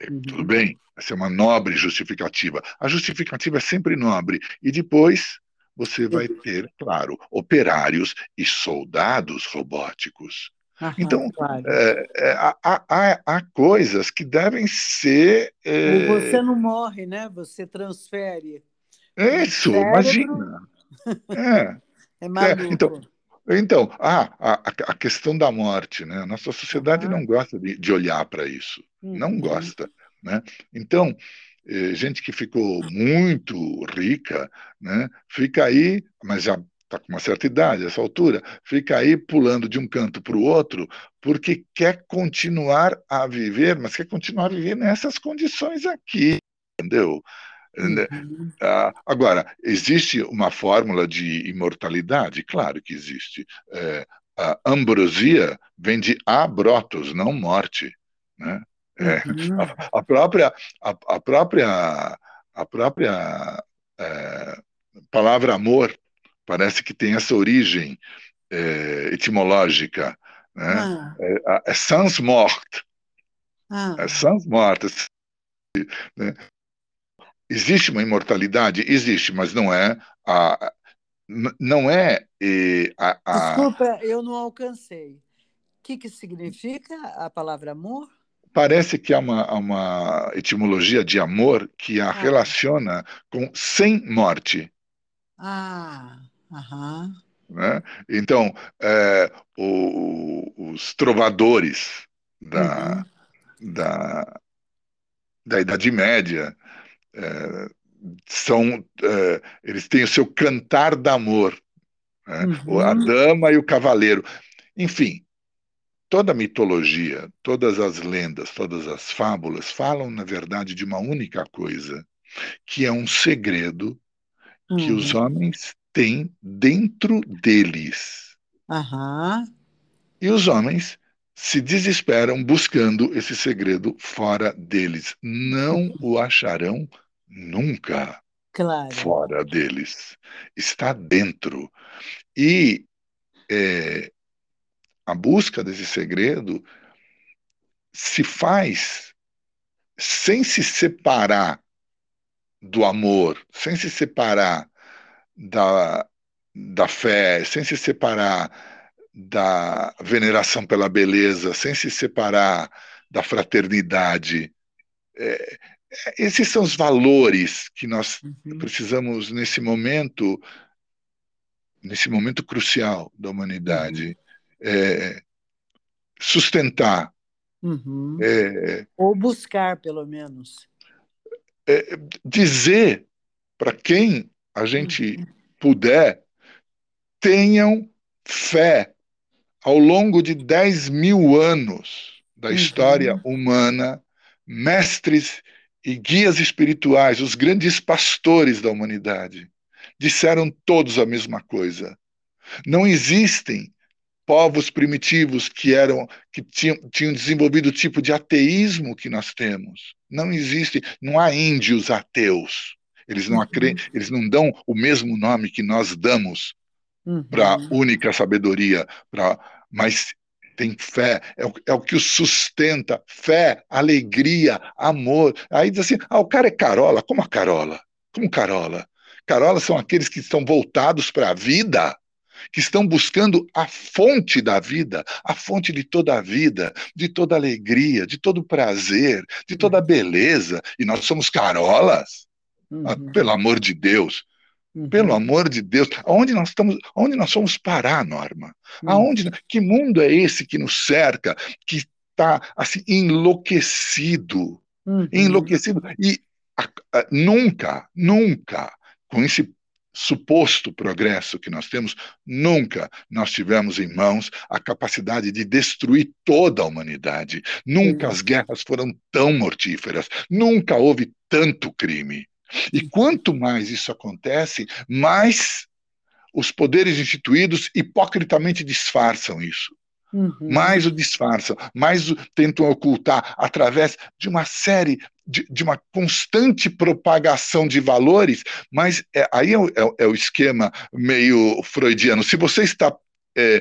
É, uhum. Tudo bem, essa é uma nobre justificativa. A justificativa é sempre nobre. E depois você vai ter, claro, operários e soldados robóticos. Aham, então, claro. é, é, há, há, há, coisas que devem ser. É... Você não morre, né? Você transfere. Isso, imagina. É. É maluco. Então, então, ah, a, a questão da morte, né? A nossa sociedade não gosta de, de olhar para isso, uhum. não gosta, né? Então, eh, gente que ficou muito rica, né? Fica aí, mas já está com uma certa idade, essa altura, fica aí pulando de um canto para o outro, porque quer continuar a viver, mas quer continuar a viver nessas condições aqui, entendeu? Uhum. Ah, agora, existe uma fórmula de imortalidade? Claro que existe. É, a ambrosia vem de abrotos, não morte. Né? É, uhum. a, a, própria, a, a, própria, a própria é, palavra amor parece que tem essa origem é, etimológica. Né? Ah. É, é sans mort. Ah. É sans mort. Né? Existe uma imortalidade? Existe, mas não é a. Não é a, a... Desculpa, eu não alcancei. O que, que significa a palavra amor? Parece que há uma, uma etimologia de amor que a ah. relaciona com sem morte. Ah, aham. Né? Então, é, o, os trovadores da, uhum. da, da Idade Média é, são, é, eles têm o seu cantar da amor, né? uhum. a dama e o cavaleiro. Enfim, toda a mitologia, todas as lendas, todas as fábulas falam, na verdade, de uma única coisa, que é um segredo uhum. que os uhum. homens têm dentro deles. Uhum. E os homens se desesperam buscando esse segredo fora deles. Não o acharão nunca claro. fora deles. Está dentro. E é, a busca desse segredo se faz sem se separar do amor, sem se separar da, da fé, sem se separar da veneração pela beleza, sem se separar da fraternidade. É, esses são os valores que nós uhum. precisamos nesse momento, nesse momento crucial da humanidade, uhum. é, sustentar. Uhum. É, Ou buscar, pelo menos. É, dizer para quem a gente uhum. puder, tenham fé ao longo de 10 mil anos da uhum. história humana, mestres e guias espirituais, os grandes pastores da humanidade, disseram todos a mesma coisa. Não existem povos primitivos que eram que tinham, tinham desenvolvido o tipo de ateísmo que nós temos. Não existe, não há índios ateus. Eles não, acre, uhum. eles não dão o mesmo nome que nós damos uhum. para a única sabedoria, pra, mas tem fé, é o, é o que o sustenta, fé, alegria, amor. Aí diz assim, ah, o cara é carola, como a carola? Como carola? Carola são aqueles que estão voltados para a vida, que estão buscando a fonte da vida, a fonte de toda a vida, de toda alegria, de todo prazer, de toda beleza. E nós somos carolas. Ah, uhum. pelo amor de Deus. Uhum. Pelo amor de Deus, aonde nós estamos, aonde nós somos parar, Norma? Uhum. Aonde, que mundo é esse que nos cerca, que está assim enlouquecido, uhum. enlouquecido e a, a, nunca, nunca com esse suposto progresso que nós temos, nunca nós tivemos em mãos a capacidade de destruir toda a humanidade. Nunca as guerras foram tão mortíferas, nunca houve tanto crime. E quanto mais isso acontece, mais os poderes instituídos hipocritamente disfarçam isso. Uhum. Mais o disfarçam, mais o tentam ocultar através de uma série, de, de uma constante propagação de valores, mas é, aí é, é, é, o esquema meio freudiano. Se você está é,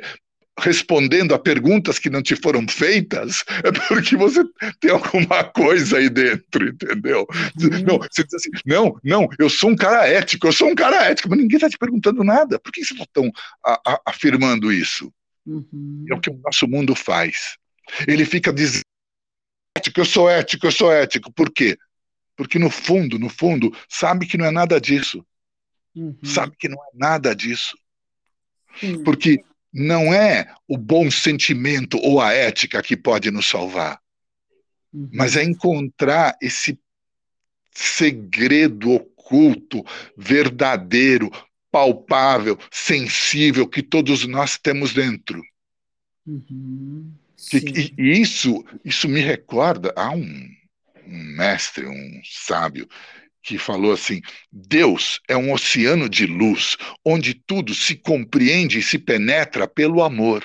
respondendo a perguntas que não te foram feitas, é porque você tem alguma coisa aí dentro, entendeu? Uhum. Não, você diz assim, não, não, eu sou um cara ético, eu sou um cara ético, mas ninguém está te perguntando nada. Por que você está tão a, a, afirmando isso? Uhum. É o que o nosso mundo faz. Ele fica dizendo, ético, eu sou ético, eu sou ético. Por quê? Porque no fundo, no fundo, sabe que não é nada disso. Uhum. Sabe que não é nada disso. Porque não é o bom sentimento ou a ética que pode nos salvar, uhum. mas é encontrar esse segredo oculto, verdadeiro, palpável, sensível que todos nós temos dentro. Uhum. E, e, isso, isso me recorda a um, um mestre, um sábio, que falou assim: Deus é um oceano de luz, onde tudo se compreende e se penetra pelo amor.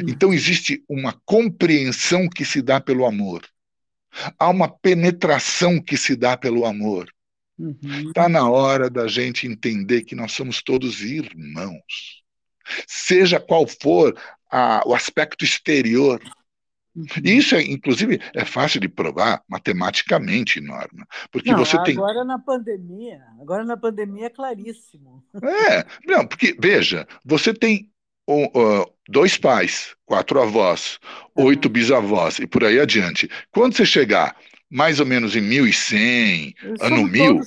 Hum. Então existe uma compreensão que se dá pelo amor. Há uma penetração que se dá pelo amor. Está uhum. Tá na hora da gente entender que nós somos todos irmãos. Seja qual for a, o aspecto exterior. E isso, é, inclusive, é fácil de provar matematicamente, Norma, porque não, você tem. Agora na pandemia, agora na pandemia é claríssimo. É, não, porque veja, você tem um, uh, dois pais, quatro avós, uhum. oito bisavós e por aí adiante. Quando você chegar mais ou menos em 1100, Eles ano 1000,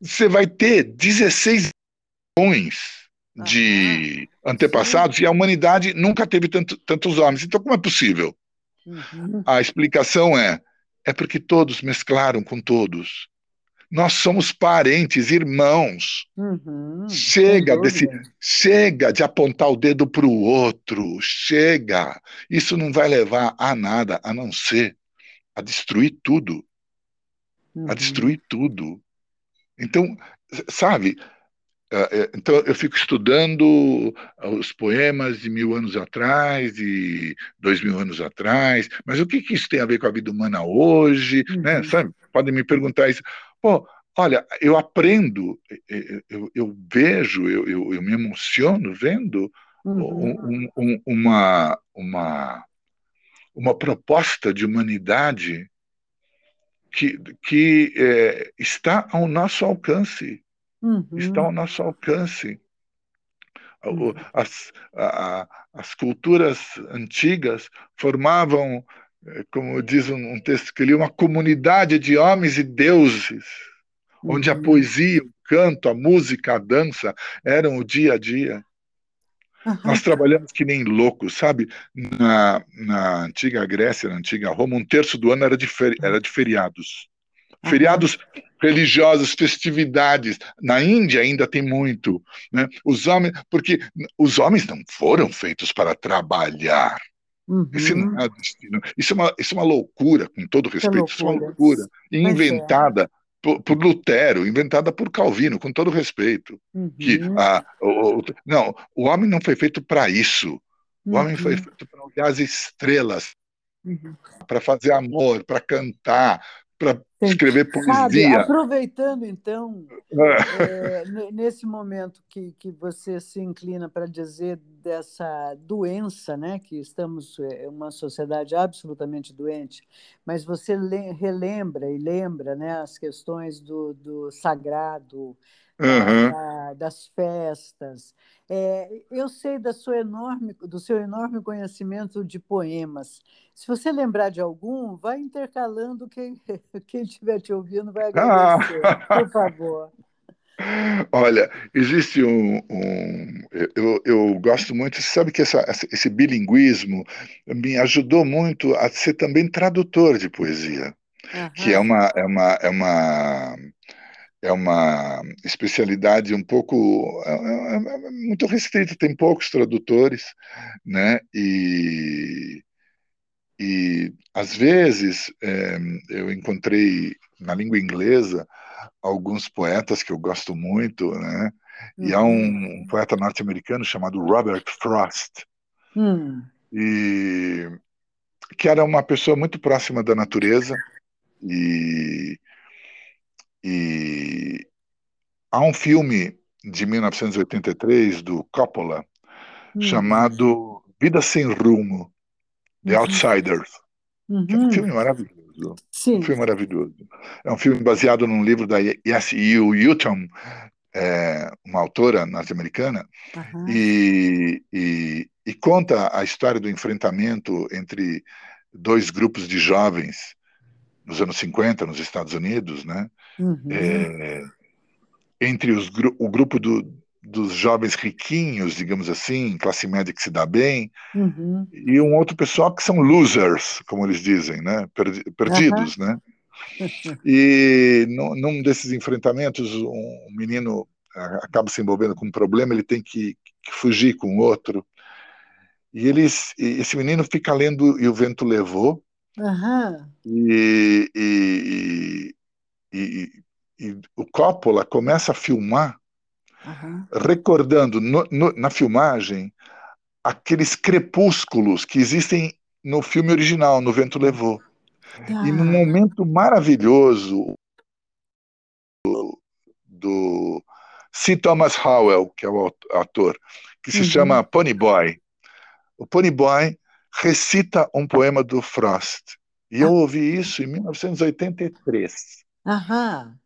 você vai ter 16 milhões de antepassados sim. e a humanidade nunca teve tanto, tantos homens. Então, como é possível? Uhum. A explicação é: é porque todos mesclaram com todos. Nós somos parentes, irmãos. Uhum, chega desse, chega de apontar o dedo para o outro. Chega. Isso não vai levar a nada, a não ser a destruir tudo. Uhum. A destruir tudo. Então, sabe? É, é, então eu fico estudando os poemas de mil anos atrás, de dois mil anos atrás, mas o que, que isso tem a ver com a vida humana hoje? Né? Uhum. Né? Sabe? Podem me perguntar isso. Pô, olha, eu aprendo, eu, eu vejo, eu, eu, eu, me emociono vendo uhum. um, um, uma, uma, uma proposta de humanidade que, que é, está ao nosso alcance. Uhum. Está ao nosso alcance. Uhum. As, a, as culturas antigas formavam é, como diz um, texto que li, uma comunidade de homens e deuses, uhum. onde a uhum. poesia, o canto, a música, a dança eram o dia a dia. Uhum. Nós trabalhamos que nem loucos, sabe? Na, na antiga Grécia, na antiga Roma, um terço do ano era de, feri era de feriados. Feriados religiosos, festividades. Na Índia ainda tem muito. Né? Os homens, porque os homens não foram feitos para trabalhar. Uhum. Esse não é destino. Isso é, uma, isso é uma loucura, com todo respeito, isso é uma loucura. É. inventada é. por, por, Lutero, inventada por Calvino, com todo respeito. Uhum. Que, ah, o, o, não, o homem não foi feito para isso. O uhum. homem foi feito para olhar as estrelas, uhum. para fazer amor, para cantar, para escrever poesia. Sabe, aproveitando então, é. é, nesse momento que, que você se inclina para dizer dessa doença, né, que estamos é uma sociedade absolutamente doente, mas você relembra e lembra né, as questões do, do sagrado, uhum. da, das festas. É, eu sei da sua enorme, do seu enorme conhecimento de poemas. Se você lembrar de algum, vai intercalando, quem, quem estiver te ouvindo vai agradecer, ah. por favor. Olha, existe um. um eu, eu, gosto muito, você sabe que essa, esse bilinguismo me ajudou muito a ser também tradutor de poesia, uhum. que é uma, é uma, é uma é uma especialidade um pouco é, é, é muito restrita, tem poucos tradutores, né? E, e às vezes é, eu encontrei na língua inglesa alguns poetas que eu gosto muito, né? E há um, um uhum. poeta norte-americano chamado Robert Frost, hum. e que era uma pessoa muito próxima da natureza e e há um filme de 1983 do Coppola uhum. chamado Vida Sem Rumo, The uhum. Outsiders, uhum. que é um uhum. filme maravilhoso. Sim. Um filme maravilhoso. É um filme baseado num livro da S.U. Houghton, é, uma autora norte-americana, e, e, e conta a história do enfrentamento entre dois grupos de jovens nos anos 50 nos Estados Unidos, né? Uhum. É, entre os, o grupo do, dos jovens riquinhos, digamos assim, classe média que se dá bem, uhum. e um outro pessoal que são losers, como eles dizem, né? Perdidos, uhum. né? E num, num, desses enfrentamentos, um menino acaba se envolvendo com um problema, ele tem que, que fugir com outro. E eles, esse menino fica lendo E o Vento Levou, Uhum. E, e, e, e, o Coppola começa a filmar, uhum. recordando no, no, na filmagem aqueles crepúsculos que existem no filme original, No Vento Levou. E num momento maravilhoso do, do C. Thomas Howell, que é o ator, que se uhum. chama Pony Boy. O Pony Boy recita um poema do Frost. E eu ah. ouvi isso em 1983. Aham.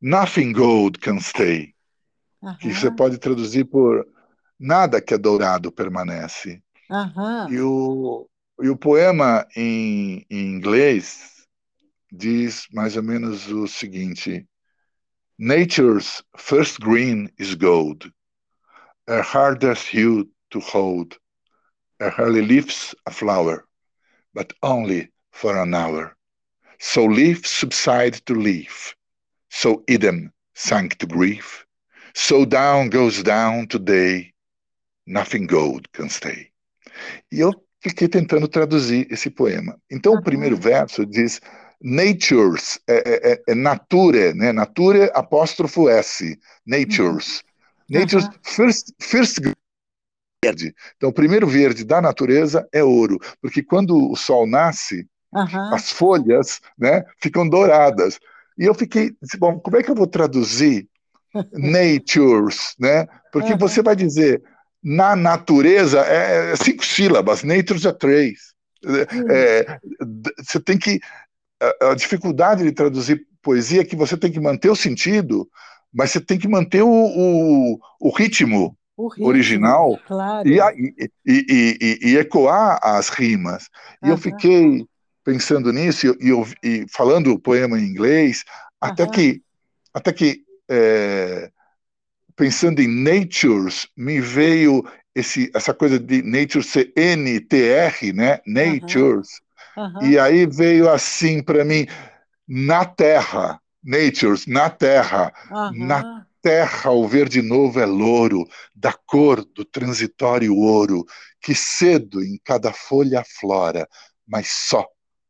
Nothing gold can stay. Aham. Que você pode traduzir por nada que é dourado permanece. Aham. E, o, e o poema em, em inglês diz mais ou menos o seguinte: Nature's first green is gold, a hardest hue to hold a hardly lifts a flower, but only for an hour. So leaf subside to leaf. So Eden sank to grief. So down goes down today. Nothing gold can stay. E eu fiquei tentando traduzir esse poema. Então, o primeiro verso diz natures, é, é, é, é, nature, né? Nature apóstrofo S, natures. Uhum. Natures, first, first verde. Então, o primeiro verde da natureza é ouro, porque quando o sol nasce, uhum. as folhas né, ficam douradas. E eu fiquei, bom, como é que eu vou traduzir natures, né? Porque uhum. você vai dizer na natureza é, é cinco sílabas, natures é três. É, você tem que a, a, dificuldade de traduzir poesia é que você tem que manter o sentido, mas você tem que manter o, o, o ritmo, o ritmo, original claro. e, e, e, e, ecoar as rimas. E eu fiquei pensando nisso e, e, falando o poema em inglês, até que, até que é, pensando em natures, me veio esse, essa coisa de nature ser N-T-R, né? Natures. E aí veio assim para mim, na terra, natures, na terra, na terra o verde novo é louro, da cor do transitório ouro, que cedo em cada folha flora, mas só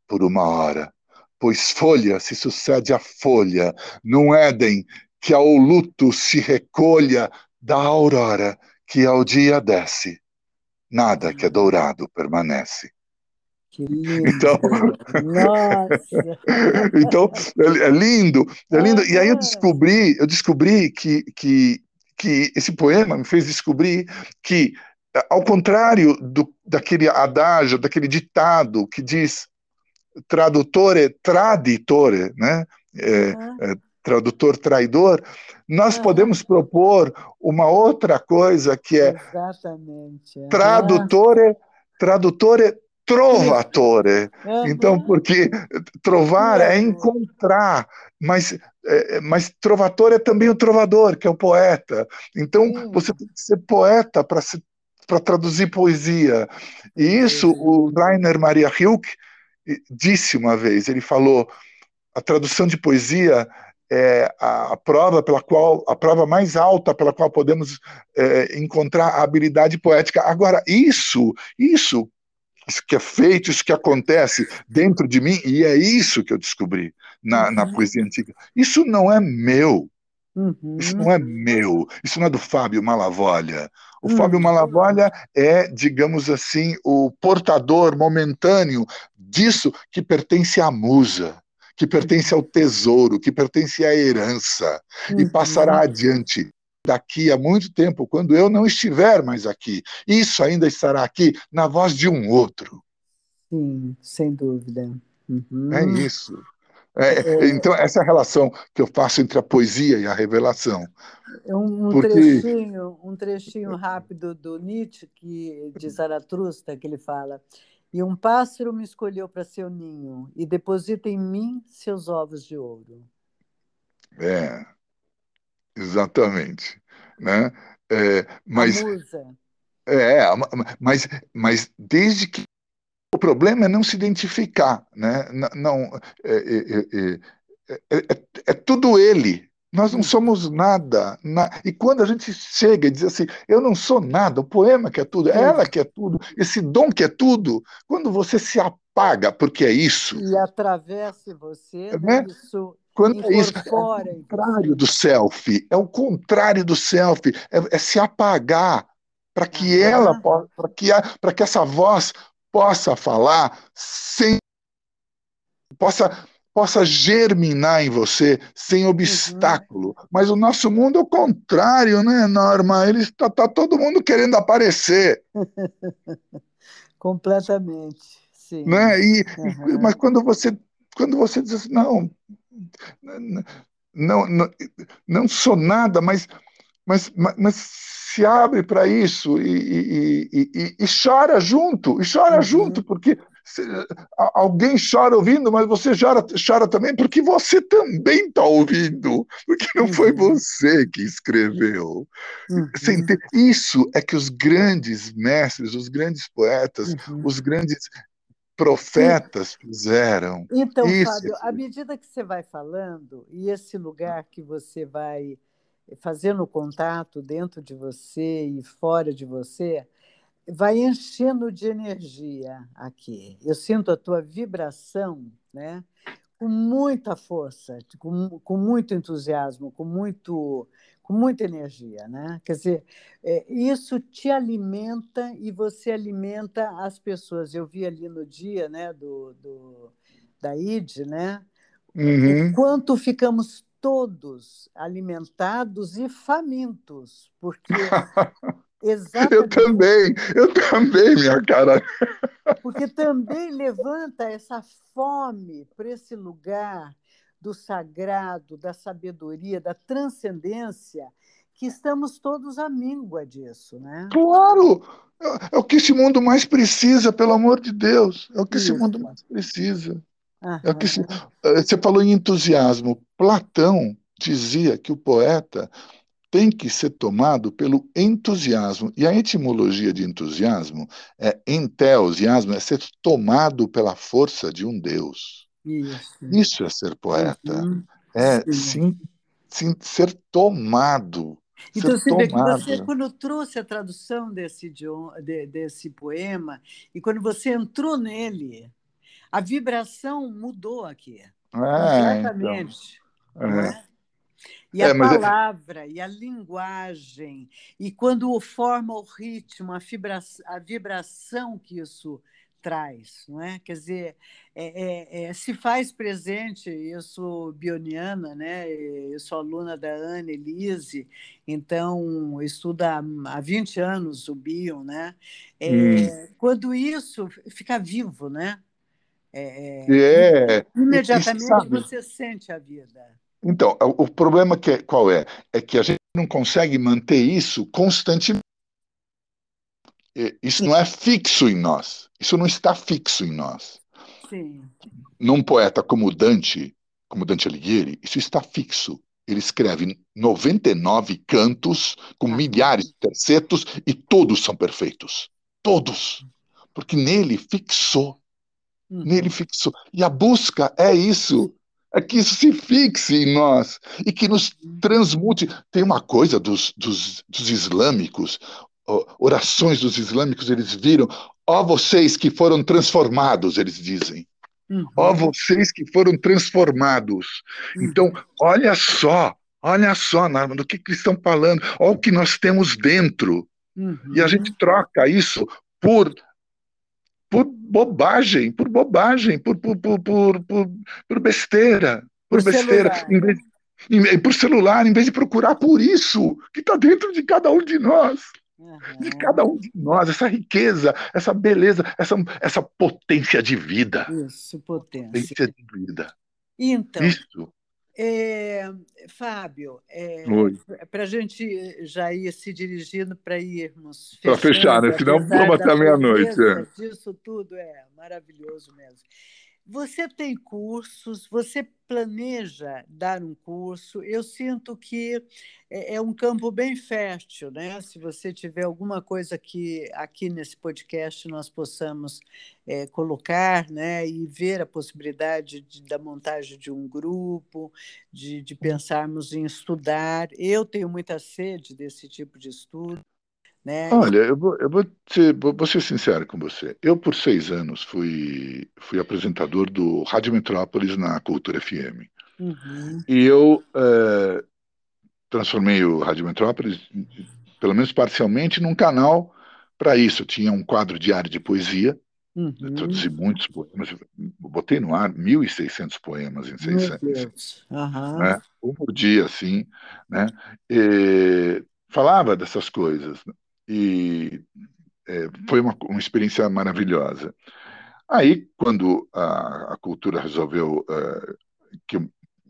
por uma hora. Pois folha se sucede a folha, num Éden que ao luto se recolha da aurora que ao dia desce. Nada que é dourado permanece. Que lindo. Então, Nossa. então é, é, lindo, é lindo. E aí eu descobri, eu descobri que, que, que esse poema me fez descobrir que, ao contrário do, daquele adágio, daquele ditado que diz tradutore traditore, né? É, é, tradutor traidor, nós uhum. podemos propor uma outra coisa que é Exatamente. Uhum. tradutore, tradutore trovatore. Então, porque trovar é encontrar, mas, é, mas trovatore é também o trovador, que é o poeta. Então, Sim. você tem que ser poeta para para traduzir poesia. E isso o Rainer Maria Hilke disse uma vez, ele falou, a tradução de poesia é a prova pela qual a prova mais alta pela qual podemos é, encontrar a habilidade poética. Agora isso, isso isso que é feito, isso que acontece dentro de mim, e é isso que eu descobri na, uhum. na poesia antiga. Isso não é meu. Uhum. Isso não é meu. Isso não é do Fábio Malavolha. O uhum. Fábio Malavolha é, digamos assim, o portador momentâneo disso que pertence à musa, que pertence ao tesouro, que pertence à herança, e passará uhum. adiante daqui a muito tempo, quando eu não estiver mais aqui. Isso ainda estará aqui na voz de um outro. Sim, sem dúvida. Uhum. É isso. É, é, então, essa é relação que eu faço entre a poesia e a revelação. É um, um Porque... trechinho, um trechinho rápido do Nietzsche, que, de Zaratustra, que ele fala: E um pássaro me escolheu para seu ninho, e deposita em mim seus ovos de ouro. É, Exatamente. Né? É, mas, a musa. É, mas, mas desde que o problema é não se identificar, né? Não, é, é, é, é tudo ele. Nós não somos nada. Na... E quando a gente chega e diz assim, eu não sou nada, o poema que é tudo, ela que é tudo, esse dom que é tudo, quando você se apaga, porque é isso. E atravessa você, né? isso quando é isso, é o contrário do selfie, é o contrário do selfie, é, é se apagar para que uhum. ela, para que, para que essa voz possa falar sem possa possa germinar em você sem obstáculo. Uhum. Mas o nosso mundo é o contrário, né, Norma? Ele está tá todo mundo querendo aparecer. Completamente, sim. Né? E, uhum. Mas quando você quando você diz assim, não, não, não, não sou nada, mas, mas, mas se abre para isso e, e, e, e, chora junto, e chora uhum. junto, porque se, alguém chora ouvindo, mas você chora, chora também porque você também está ouvindo, porque não foi uhum. você que escreveu. Uhum. Isso é que os grandes mestres, os grandes poetas, uhum. os grandes profetas fizeram. Então, Isso. Fábio, à medida que você vai falando, e esse lugar que você vai fazendo contato dentro de você e fora de você, vai enchendo de energia aqui. Eu sinto a tua vibração, né? Com muita força, com, com muito entusiasmo, com muito com muita energia, né? Quer dizer, é, isso te alimenta e você alimenta as pessoas. Eu vi ali no dia, né, do, do da ID, né? Uhum. Quanto ficamos todos alimentados e famintos, porque Exatamente. Eu também, eu também, minha cara. Porque também levanta essa fome para esse lugar do sagrado, da sabedoria, da transcendência, que estamos todos à míngua disso, né? Claro! É, é o que esse mundo mais precisa, pelo amor de Deus. É o que Isso. esse mundo mais precisa. É que se... Eh, você falou em entusiasmo. Platão dizia que o poeta tem que ser tomado pelo entusiasmo. E a etimologia de entusiasmo é entusiasmo, é ser tomado pela força de um Deus. Isso, Isso é ser poeta. Uhum. É sim. Sim, ser tomado. Então, você vê que você, quando trouxe a tradução desse, de, desse poema, e quando você entrou nele, a vibração mudou aqui. É, completamente. Então, é. É? E a palavra, é... e a linguagem, e quando forma o ritmo, a, vibra... a vibração que isso traz, não é? Quer dizer, é, é, é, se faz presente. Eu sou bioniana, né? Eu sou aluna da Ana Elise, então estudo há, há 20 anos o bio, né? Hum. Quando isso fica vivo, né? É, imediatamente você sente a vida. Então, o problema que é, qual é? É que a gente não consegue manter isso constantemente. Isso não é fixo em nós. Isso não está fixo em nós. Sim. Num poeta como Dante, como Dante Alighieri, isso está fixo. Ele escreve 99 cantos com ah. milhares de tercetos e todos são perfeitos. Todos. Porque nele fixou. Uhum. Nele fixou. E a busca é isso é que isso se fixe em nós e que nos transmute. Tem uma coisa dos, dos, dos islâmicos, orações dos islâmicos, eles viram, ó vocês que foram transformados, eles dizem. Uhum. Ó vocês que foram transformados. Uhum. Então, olha só, olha só, Narma, do que, que eles estão falando, olha o que nós temos dentro. Uhum. E a gente troca isso por por bobagem, por bobagem, por, por, por, por, por besteira, por, por besteira, celular. em vez, em, por celular, em vez de procurar por isso que está dentro de cada um de nós. Uhum. De cada um de nós, essa riqueza, essa beleza, essa, essa potência de vida. Isso, potência. potência de vida. Então, Isso. É, Fábio, é, para a gente já ir se dirigindo para irmos. Para fechar, né? Senão vamos até meia-noite. É. Disso tudo é maravilhoso mesmo. Você tem cursos, você planeja dar um curso. Eu sinto que é, é um campo bem fértil, né? Se você tiver alguma coisa que aqui nesse podcast nós possamos é, colocar, né, e ver a possibilidade de, da montagem de um grupo, de, de pensarmos em estudar. Eu tenho muita sede desse tipo de estudo. Né? Olha, eu vou, eu vou, ser, vou ser sincero com você. Eu, por seis anos, fui, fui apresentador do Rádio Metrópolis na Cultura FM. Uhum. E eu é, transformei o Rádio Metrópolis, pelo menos parcialmente, num canal para isso. Tinha um quadro diário de poesia, uhum. traduzi muitos poemas, botei no ar 1.600 poemas em seis anos. Uhum. Né? Um por dia, assim. Né? E, falava dessas coisas e é, foi uma, uma experiência maravilhosa. Aí, quando a, a cultura resolveu uh, que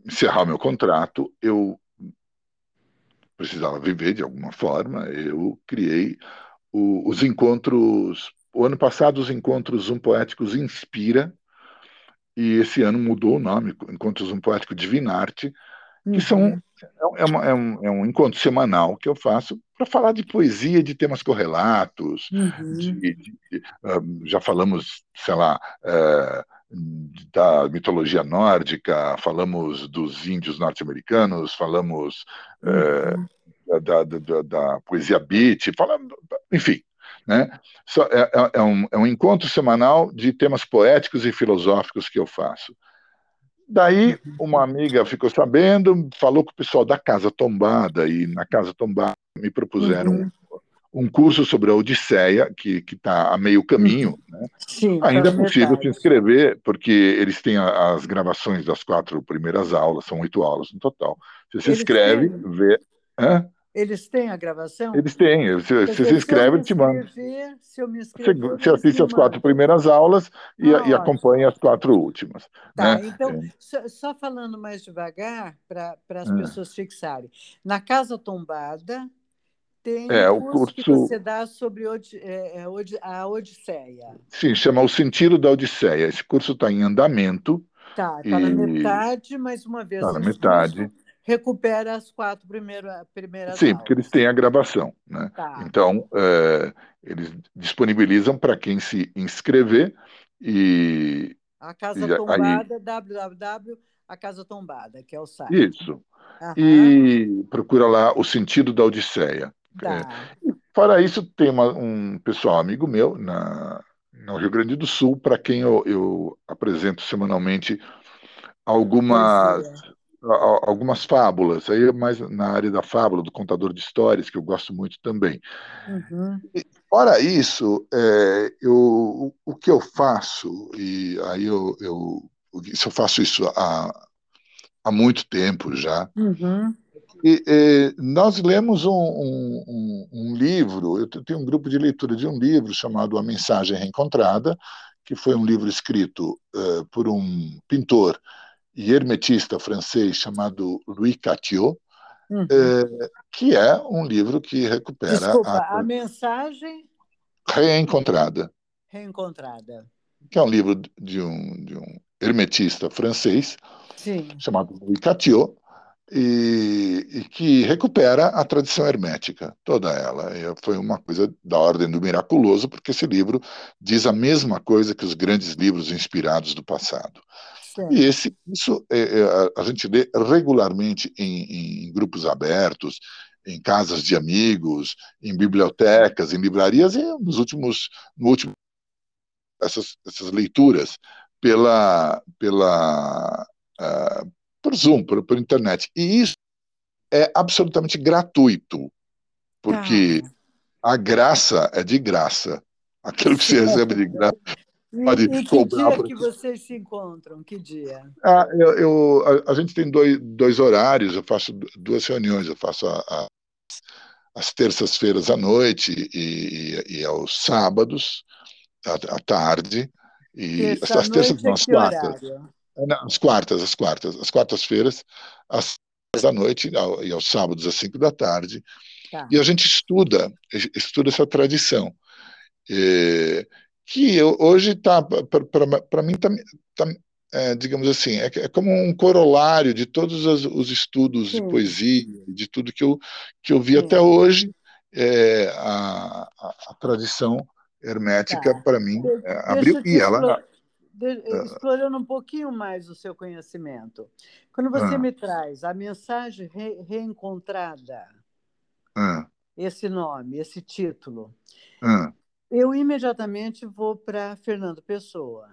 encerrar meu contrato, eu precisava viver de alguma forma, eu criei o, os encontros. O ano passado, os encontros Zoom Poéticos Inspira, e esse ano mudou o nome, Encontros Zoom Poético Divinarte, que uhum. são É, é, uma, é, um, é um encontro semanal que eu faço para falar de poesia, de temas correlatos, uhum. de, de, uh, já falamos, sei lá, uh, da mitologia nórdica, falamos dos índios norte-americanos, falamos uh, da, da, da, da, poesia beat, falamos, enfim, né? É, é, é, um, é um encontro semanal de temas poéticos e filosóficos que eu faço. Daí, uma amiga ficou sabendo, falou com o pessoal da Casa Tombada, e na Casa Tombada me propuseram uhum. um, curso sobre a Odisseia, que está a meio caminho. Uhum. Né? Sim, Ainda é possível se inscrever, porque eles têm as gravações das quatro primeiras aulas, são oito aulas no total. Você se inscreve, têm... vê. Hã? Eles têm a gravação? Eles têm. Você, você se inscreve, e te manda. Se eu me inscrever, você, você assiste as quatro primeiras aulas e, ah, e acompanha as quatro últimas. Tá, né? então, é. só, só, falando mais devagar, para as é. pessoas fixarem. Na Casa Tombada, tem é, um curso, curso, que você dá sobre é, é, a Odisseia. Sim, chama O Sentido da Odisseia. Esse curso está em andamento. Tá, está e... na metade, mais uma vez. Está na metade. Curso recupera as quatro primeiras, primeiras Sim, aulas. porque eles têm a gravação. Né? Tá. Então, é, eles disponibilizam para quem se inscrever e. A Casa e, Tombada, aí... www. A Casa Tombada, que é o site. Isso. Uhum. E procura lá o sentido da Odisseia. Tá. É, para isso, tem uma, um pessoal amigo meu na, no Rio Grande do Sul, para quem eu, eu, apresento semanalmente algumas algumas fábulas, aí é mais na área da fábula, do contador de histórias, que eu gosto muito também. Uhum. E, fora isso, é, eu, o que eu faço, e aí eu, eu, eu faço isso há, há muito tempo já, uhum. e, e, nós lemos um, um, um, livro, eu tenho um grupo de leitura de um livro chamado A Mensagem Reencontrada, que foi um livro escrito uh, por um pintor e hermetista francês chamado Louis Catio, uhum. é, que é um livro que recupera Desculpa, a, a mensagem reencontrada. Reencontrada. Que é um livro de um, de um hermetista francês Sim. chamado Louis Catio, e, e, que recupera a tradição hermética, toda ela. E foi uma coisa da ordem do miraculoso, porque esse livro diz a mesma coisa que os grandes livros inspirados do passado. E esse, isso é, é, a, a, gente lê regularmente em, em, grupos abertos, em casas de amigos, em bibliotecas, em livrarias, e nos últimos, no último, essas, essas leituras pela, pela, uh, por Zoom, por, por internet. E isso é absolutamente gratuito, porque ah. a graça é de graça. Aquilo que você recebe de graça Pode e, e que dia que vocês se encontram? Que dia? Ah, eu, eu a, a, gente tem dois, dois horários, eu faço duas reuniões, eu faço a, a, as terças-feiras à noite e, e, e, aos sábados à, tarde. E Terça as, terças não, as quartas. É, não, as quartas, as quartas, as quartas-feiras, às da noite e aos sábados às cinco da tarde. Tá. E a gente estuda, estuda essa tradição. E, que eu, hoje está, para mim, está, tá, é, digamos assim, é, é, como um corolário de todos os, os estudos Sim. de poesia, de tudo que eu, que eu vi Sim. até hoje, é, a, a, a, tradição hermética, tá. para mim, é, abriu e ela. explorando um pouquinho mais o seu conhecimento. Quando você ah. me traz a mensagem re, reencontrada, ah. esse nome, esse título, ah eu imediatamente vou para Fernando Pessoa.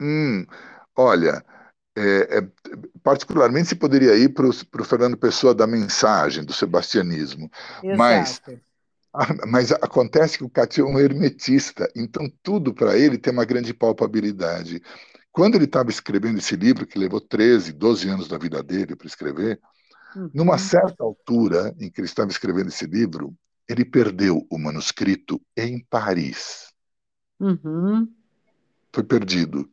Hum, olha, é, é, particularmente se poderia ir para o Fernando Pessoa da mensagem, do sebastianismo. Exato. Mas, mas acontece que o Cati é um hermetista, então tudo para ele tem uma grande palpabilidade. Quando ele estava escrevendo esse livro, que levou 13, 12 anos da vida dele para escrever, uhum. numa certa altura em que ele estava escrevendo esse livro, ele perdeu o manuscrito em Paris. Uhum. Foi perdido.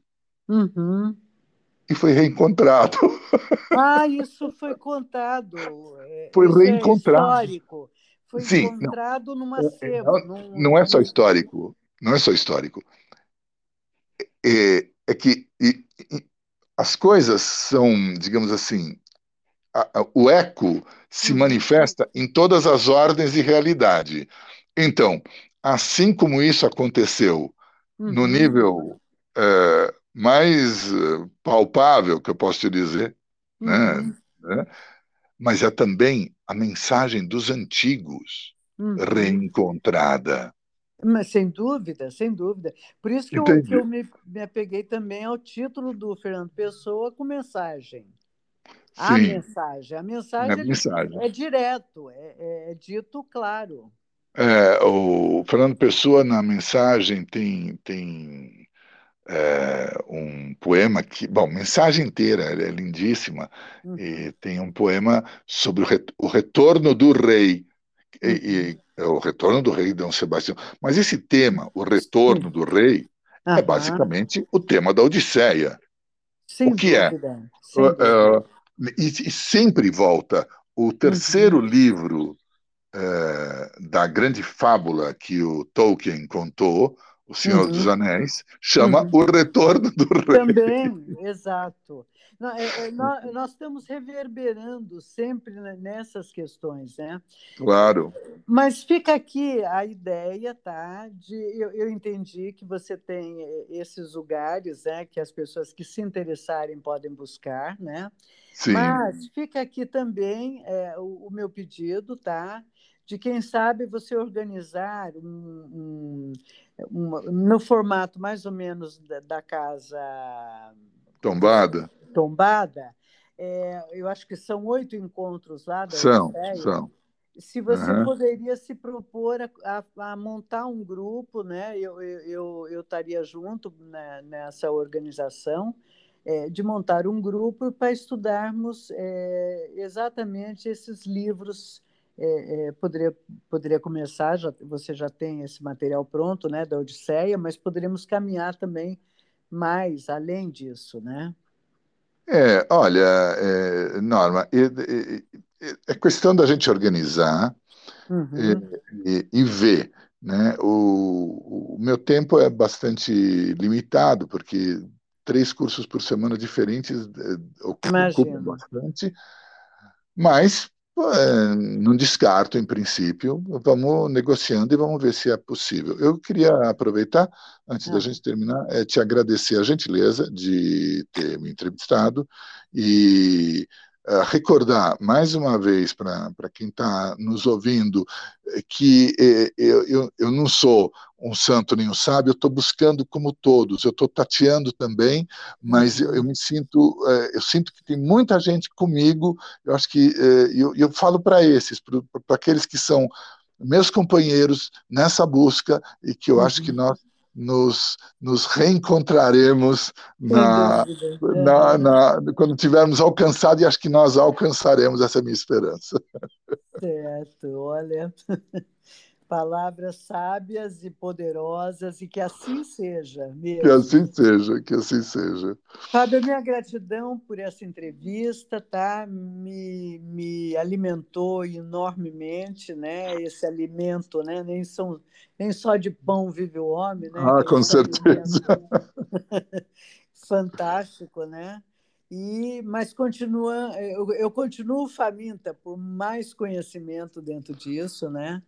Uhum. E foi reencontrado. Ah, isso foi contado. É, foi isso é reencontrado. É histórico. Foi Sim, encontrado não, numa sebo. Não, num... não, é só histórico. Não é só histórico. É, é que e, e, as coisas são, digamos assim, a, a, o eco se uhum. manifesta em todas as ordens de realidade. Então, assim como isso aconteceu uhum. no nível é, mais é, palpável, que eu posso te dizer, né? uhum. né? mas é também a mensagem dos antigos uhum. reencontrada. Mas sem dúvida, sem dúvida. Por isso que, eu, que eu, me, me apeguei também ao título do Fernando Pessoa com mensagem. A Sim. mensagem. A mensagem, é, mensagem. é direto, é, é, é, dito claro. É, o Fernando Pessoa, na mensagem, tem, tem é, um poema que, bom, mensagem inteira, é lindíssima, uhum. e tem um poema sobre o, ret, o retorno do rei, uhum. e, e, o retorno do rei Dom Sebastião. Mas esse tema, o retorno Sim. do rei, uhum. é basicamente o tema da Odisseia. Sem o que dúvida. é? Sem uh, e, e, sempre volta. O terceiro uhum. livro uh, da grande fábula que o Tolkien contou, O Senhor uhum. dos Anéis, chama uhum. O Retorno do Rei. Também, exato. É, é, nós, nós, estamos reverberando sempre nessas questões, né? Claro. Mas fica aqui a ideia, tá? De eu, eu entendi que você tem esses lugares, né? Que as pessoas que se interessarem podem buscar, né? Sim. Mas fica aqui também é, o, o, meu pedido, tá? De quem sabe você organizar um, um, um no formato mais ou menos da, da casa tombada tombada, é, eu acho que são oito encontros lá da São, são. Se você uhum. poderia se propor a, a, a, montar um grupo, né? eu, eu, eu, eu estaria junto né, nessa organização, é, de montar um grupo para estudarmos é, exatamente esses livros. É, é, poderia, poderia começar, já, você já tem esse material pronto, né, da Odisseia, mas poderíamos caminhar também mais além disso, né? É, olha, é, Norma, é, é, é, questão da gente organizar uhum. e, e, ver. Né? O, o, meu tempo é bastante limitado, porque três cursos por semana diferentes é, ocupam bastante, mas é, não descarto, em princípio, vamos negociando e vamos ver se é possível. Eu queria aproveitar, antes da ah. gente terminar, é, te agradecer a gentileza de ter me entrevistado e uh, recordar mais uma vez para quem está nos ouvindo que eh, eu, eu, eu não sou um santo nem um sábio, eu estou buscando como todos, eu estou tateando também, mas eu, eu, me sinto, eh, eu sinto que tem muita gente comigo, eu acho que, eh, eu, eu falo para esses, para aqueles que são meus companheiros nessa busca e que eu uhum. acho que nós nos, nos reencontraremos na, na, na, quando tivermos alcançado, e acho que nós alcançaremos, essa é a minha esperança. Certo, olha, palavras sábias e poderosas, e que assim seja mesmo. Que assim seja, que assim seja. Fábio, minha gratidão por essa entrevista, tá? Me, me alimentou enormemente, né? Esse alimento, né? Nem, são, nem só de pão vive o homem, né? Ah, com certeza. Fantástico, né? E, mas continua, eu, eu continuo faminta por mais conhecimento dentro disso, né?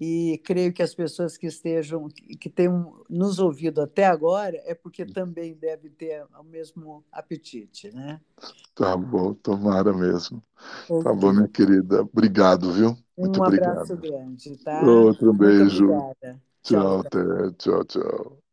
E creio que as pessoas que estejam, que tenham nos ouvido até agora, é porque também devem ter o mesmo apetite, né? Tá bom, tomara mesmo. Okay. Tá bom, minha querida. Obrigado, viu? Muito um obrigado. abraço grande, tá? Outro beijo. Tchau, tchau, tchau. tchau.